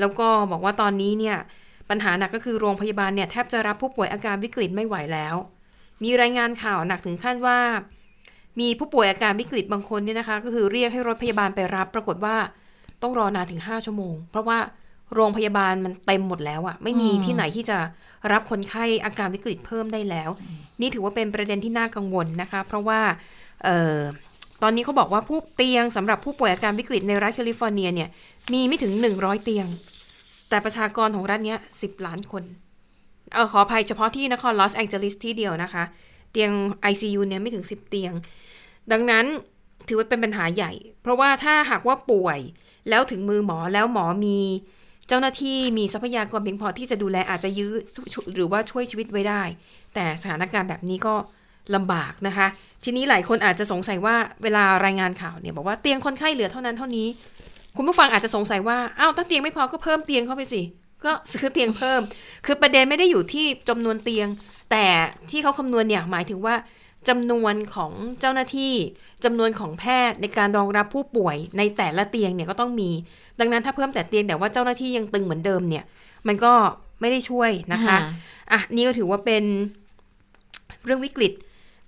แล้วก็บอกว่าตอนนี้เนี่ยปัญหาหนักก็คือโรงพยาบาลเนี่ยแทบจะรับผู้ป่วยอาการวิกฤตไม่ไหวแล้ว มีรายงานข่าวหนักถึงขั้นว่า มีผู้ป่วยอาการวิกฤตบางคนเนี่ยนะคะ ก็คือเรียกให้รถพยาบาลไปรับ ปรากฏว่าต้องรอนานถึง 5 ชั่วโมง เพราะว่าโรงพยาบาลมันเต็มหมดแล้วอะไม่มีที่ไหนที่จะ รับคนไข้อาการวิกฤตเพิ่มได้แล้ว นี่ถือว่าเป็นประเด็นที่น่ากังวลนะคะ เพราะว่าออตอนนี้เขาบอกว่าผู้เตียงสำหรับผู้ป่วยอาการวิกฤตในรัฐแคลิฟอร์เนียเนี่ยมีไม่ถึง 100 เตียง แต่ประชากรของรัฐเนี้ย10 ล้านคนเออขออภัยเฉพาะที่นครลอสแองเจลิสที่เดียวนะคะ เตียง ICU เนี่ยไม่ถึง 10 เตียง ดังนั้นถือว่าเป็นปัญหาใหญ่ เพราะว่าถ้าหากว่าป่วยแล้วถึงมือหมอแล้วหมอมี เจ้าหน้าที่มีทรัพยากรเพียงพอที่จะดูแลอาจจะยื้อหรือว่าช่วยชีวิตไว้ได้ แต่สถานการณ์แบบนี้ก็ลำบากนะคะ ทีนี้หลายคนอาจจะสงสัยว่าเวลารายงานข่าวเนี่ยบอกว่าเตียงคนไข้เหลือเท่านั้นเท่านี้ คุณผู้ฟังอาจจะสงสัยว่าอ้าวถ้าเตียงไม่พอก็เพิ่มเตียงเข้าไปสิก็ซื้อเตียงเพิ่ม คือประเด็นไม่ได้อยู่ที่จำนวนเตียง แต่ที่เขาคำนวณเนี่ยหมายถึงว่า จำนวนของเจ้าหน้าที่จำนวนของแพทย์ในการรองรับผู้ป่วยในแต่ละเตียงเนี่ยก็ต้องมี ดังนั้นถ้าเพิ่มแต่เตียงแต่ว่าเจ้าหน้าที่ยังตึงเหมือนเดิมเนี่ย มันก็ไม่ได้ช่วยนะคะอ่าอะนี่ก็ถือว่าเป็นเรื่องวิกฤต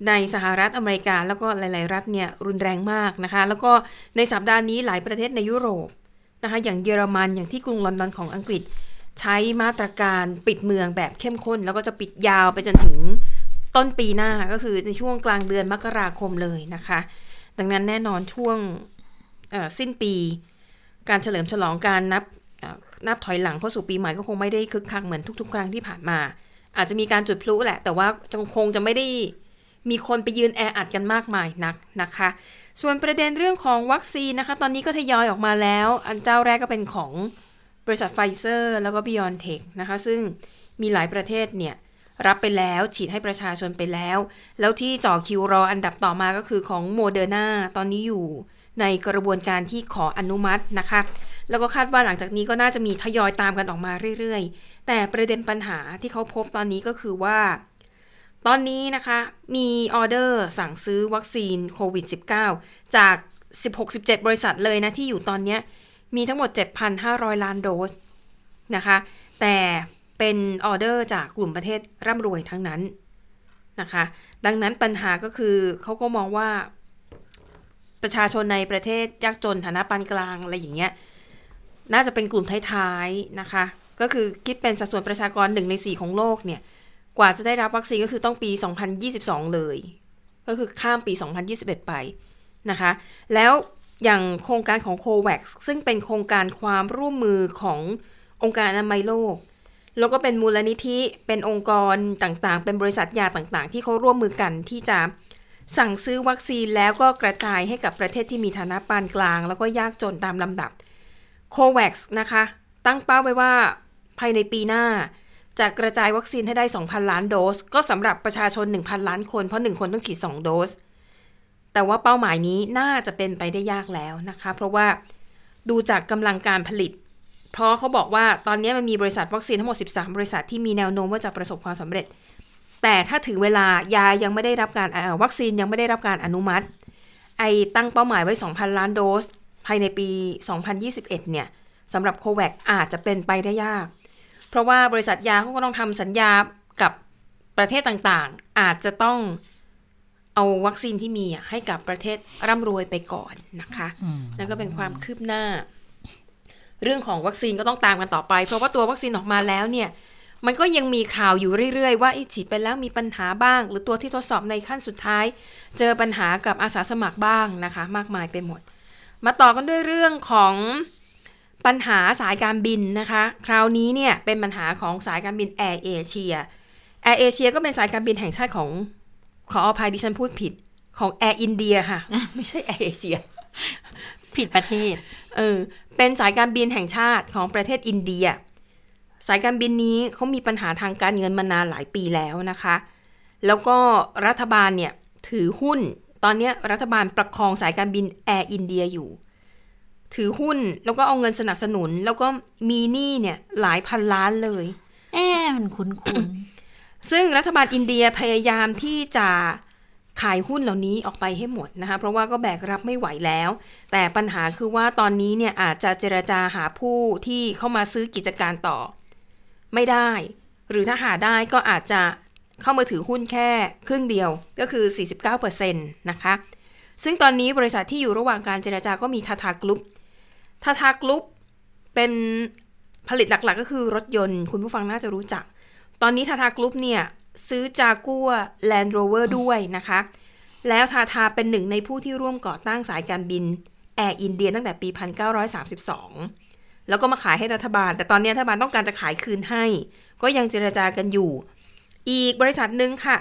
ในสหรัฐอเมริกา แล้วก็หลาย ๆ รัฐเนี่ยรุนแรงมากนะคะ แล้วก็ในสัปดาห์นี้หลายประเทศในยุโรปนะคะอย่างเยอรมันอย่างที่กรุงลอนดอนของอังกฤษ ใช้มาตรการปิดเมืองแบบเข้มข้น แล้วก็จะปิดยาวไปจนถึง ต้นปีหน้าก็คือในช่วงกลางเดือนมกราคมเลยนะคะ ดังนั้นแน่นอนช่วงสิ้นปี การเฉลิมฉลองการนับนับถอยหลังเข้าสู่ปีใหม่ก็คงไม่ได้คึกคักเหมือนทุก ๆ ครั้งที่ผ่านมา อาจจะมีการจุดพลุแหละ แต่ว่าคงคงจะไม่ได้มีคนไปยืนแออัดกันมากมายนักนะคะ ส่วนประเด็นเรื่องของวัคซีนนะคะ ตอนนี้ก็ทยอยออกมาแล้ว อันเจ้าแรกก็เป็นของบริษัทไฟเซอร์ แล้วก็ BioNTech นะคะ ซึ่งมีหลายประเทศเนี่ย รับไปแล้ว ฉีดให้ประชาชนไปแล้ว แล้วที่จ่อคิวรออันดับต่อมาก็คือของโมเดอร์นาตอนนี้อยู่ในกระบวนการที่ขออนุมัตินะคะ แล้วก็คาดว่าหลังจากนี้ก็น่าจะมีทยอยตามกันออกมาเรื่อยๆ แต่ประเด็นปัญหาที่เขาพบตอนนี้ก็คือว่า ตอนนี้นะคะ มีออเดอร์สั่งซื้อวัคซีนโควิด -19 จาก 16-17 บริษัทเลยนะที่อยู่ตอนนี้มีทั้งหมด 7,500 ล้านโดสนะคะ แต่ เป็นออเดอร์จากกลุ่มประเทศร่ำรวยทั้งนั้นนะคะ ดังนั้นปัญหาก็คือเขาก็มองว่าประชาชนในประเทศยากจนฐานะปานกลางอะไรอย่างเงี้ยน่าจะเป็นกลุ่มท้ายๆนะคะ ก็คือคิดเป็นสัดส่วนประชากรหนึ่งในสี่ของโลกเนี่ย กว่าจะได้รับวัคซีนก็คือต้องปี 2022 เลย ก็คือข้ามปี 2021 ไปนะคะ แล้วอย่างโครงการของ COVAX ซึ่งเป็นโครงการความร่วมมือขององค์การอนามัยโลก แล้วก็เป็นมูลนิธิเป็นองค์กรต่างๆ เป็นบริษัทยาต่างๆ ที่เขาร่วมมือกันที่จะสั่งซื้อวัคซีนแล้วก็กระจายให้กับประเทศที่มีฐานะปานกลาง แล้วก็ยากจนตามลำดับ COVAX นะคะ ตั้งเป้าไว้ว่าภายในปีหน้า จะกระจายวัคซีนให้ได้ 2,000 ล้านโดส ก็สำหรับประชาชน 1,000 ล้านคน เพราะ 1 คนต้องฉีด 2 โดส แต่ว่าเป้าหมายนี้น่าจะเป็นไปได้ยากแล้วนะคะ เพราะว่าดูจากกำลังการผลิต เพราะเขาบอกว่าตอนนี้มันมีบริษัทวัคซีนทั้งหมด 13 บริษัทที่มีแนวโน้มว่าจะประสบความสำเร็จ แต่ถ้าถึงเวลายายังไม่ได้รับการเอ่อวัคซีนยังไม่ได้รับการอนุมัติ ไอตั้งเป้าหมายไว้ 2,000 ล้านโดส ภายในปี 2021 เนี่ยสำหรับโควัคอาจจะเป็นไปได้ยาก เพราะว่าบริษัทยาเขาก็ต้องทำสัญญากับประเทศต่างๆ อาจจะต้องเอาวัคซีนที่มีอะให้กับประเทศร่ำรวยไปก่อนนะคะ นั่นก็เป็นความคืบหน้า เรื่องของวัคซีนก็ต้องตามกันต่อไป เพราะว่าตัววัคซีนออกมาแล้วเนี่ยมันก็ยังมีข่าวอยู่เรื่อยๆ ว่าไอ้ฉีดไปแล้วมีปัญหาบ้าง หรือตัวที่ทดสอบในขั้นสุดท้าย เจอปัญหากับอาสาสมัครบ้างนะคะ มากมายไปหมด มาต่อกันด้วยเรื่องของปัญหาสายการบินนะคะ คราวนี้เนี่ยเป็นปัญหาของสายการบินแอร์เอเชียแอร์เอเชียก็เป็นสายการบินแห่งชาติของขออภัยดิฉันพูดผิดของแอร์อินเดียค่ะ ไม่ใช่แอร์เอเชีย ผิดประเทศ เออ เป็นสายการบินแห่งชาติของประเทศอินเดีย สายการบินนี้เขามีปัญหาทางการเงินมานานหลายปีแล้วนะคะ แล้วก็รัฐบาลเนี่ยถือหุ้น ตอนเนี้ยรัฐบาลประคองสายการบินแอร์อินเดียอยู่ ถือหุ้นแล้วก็เอาเงินสนับสนุน แล้วก็มีหนี้เนี่ยหลายพันล้านเลยเอ๊ะมันคุ้นคุ้นซึ่งรัฐบาลอินเดียพยายามที่จะ ขายหุ้นเหล่านี้ออกไปให้หมดนะคะเพราะว่าก็แบกรับไม่ไหวแล้ว แต่ปัญหาคือว่าตอนนี้เนี่ยอาจจะเจรจาหาผู้ที่เข้ามาซื้อกิจการต่อ ไม่ได้ หรือถ้าหาได้ก็อาจจะเข้ามาถือหุ้นแค่ครึ่งเดียวก็คือ 49%นะคะ ซึ่งตอนนี้บริษัทที่อยู่ระหว่างการเจรจาก็มีทาทากรุ๊ปทาทากรุ๊ปเป็นผลิตหลักๆ ก็คือรถยนต์ คุณผู้ฟังน่าจะรู้จัก ตอนนี้ทาทากรุ๊ปเนี่ย ซื้อจากัวแลนด์โรเวอร์ด้วยนะคะ แล้วทาทาเป็นหนึ่งในผู้ที่ร่วมก่อตั้งสายการบินแอร์อินเดียตั้งแต่ปี 1932 แล้วก็มาขายให้รัฐบาล แต่ตอนนี้รัฐบาลต้องการจะขายคืนให้ ก็ยังเจรจากันอยู่ อีกบริษัทหนึ่งค่ะ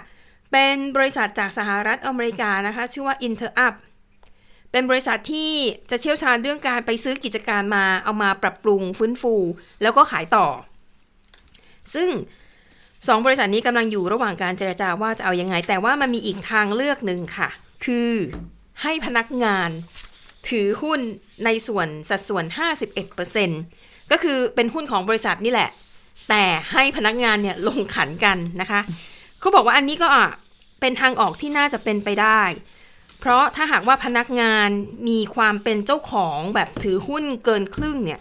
เป็นบริษัทจากสหรัฐอเมริกานะคะ ชื่อว่า InterUp เป็นบริษัทที่จะเชี่ยวชาญเรื่องการไปซื้อกิจการมาเอามาปรับปรุงฟื้นฟู แล้วก็ขายต่อ ซึ่ง สองบริษัทนี้กำลังอยู่ระหว่างการเจรจาว่าจะเอายังไง แต่ว่ามันมีอีกทางเลือกหนึ่งค่ะ คือให้พนักงานถือหุ้นในส่วนสัดส่วน 51%ก็คือเป็นหุ้นของบริษัทนี่แหละ แต่ให้พนักงานเนี่ยลงขันกันนะคะเขาบอกว่าอันนี้ก็อะเป็นทางออกที่น่าจะเป็นไปได้ เพราะถ้าหากว่าพนักงานมีความเป็นเจ้าของแบบถือหุ้นเกินครึ่งเนี่ย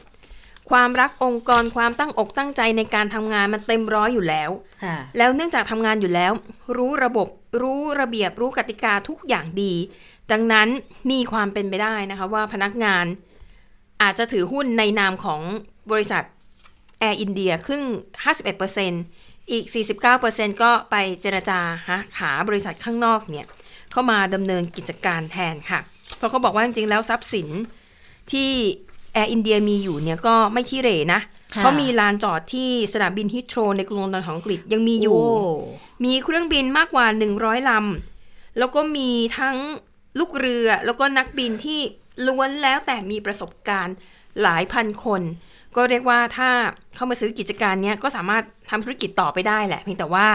ความรักองค์กรความตั้งอกตั้งใจในการทำงานมันเต็มร้อยอยู่แล้วค่ะแล้วเนื่องจากทำงานอยู่แล้ว รู้ระบบรู้ระเบียบรู้กติกาทุกอย่างดี ดังนั้นมีความเป็นไปได้นะคะว่าพนักงาน อาจจะถือหุ้นในนามของบริษัทแอร์อินเดียครึ่ง 51%อีก 49%ก็ไปเจรจาหาหาบริษัทข้างนอกเนี่ย เข้ามาดำเนินกิจการแทนค่ะ เพราะเขาบอกว่าจริงๆแล้วทรัพย์สินที่ แอร์อินเดียมีอยู่เนี่ยก็ไม่ขี้เหร่นะคะเขามีลานจอดที่สนามบินฮีทโธรว์ในกรุงลอนดอนของอังกฤษยังมีอยู่โมีเครื่องบินมากกว่า 100 ลำ แล้วก็มีทั้งลูกเรือแล้วก็นักบินที่ล้วนแล้วแต่มีประสบการณ์หลายพันคน ก็เรียกว่าถ้าเข้ามาซื้อกิจการเนี้ยก็สามารถทำธุรกิจต่อไปได้แหละ เพียงแต่ว่า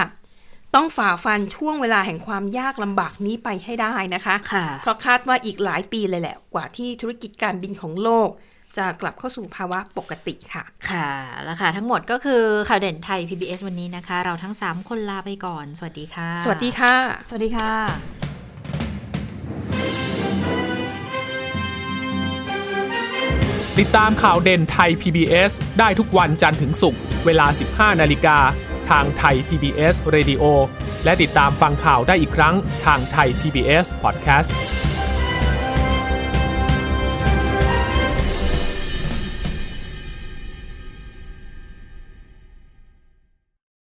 ต้องฝ่าฟันช่วงเวลาแห่งความยากลำบากนี้ไปให้ได้นะคะค่ะเพราะคาดว่าอีกหลายปีเลยแหละ กว่าที่ธุรกิจการบินของโลก จะกลับเข้าสู่ภาวะปกติค่ะ ค่ะแล้วค่ะทั้งหมดก็คือข่าวเด่นไทย PBS วันนี้นะคะ เราทั้ง 3 คนลาไปก่อน สวัสดีค่ะ สวัสดีค่ะ สวัสดีค่ะ ติดตามข่าวเด่นไทย PBS ได้ทุกวันจันทร์ถึงศุกร์เวลา 15 นาฬิกาทางไทย PBS Radio และติดตามฟังข่าวได้อีกครั้งทางไทย PBS Podcast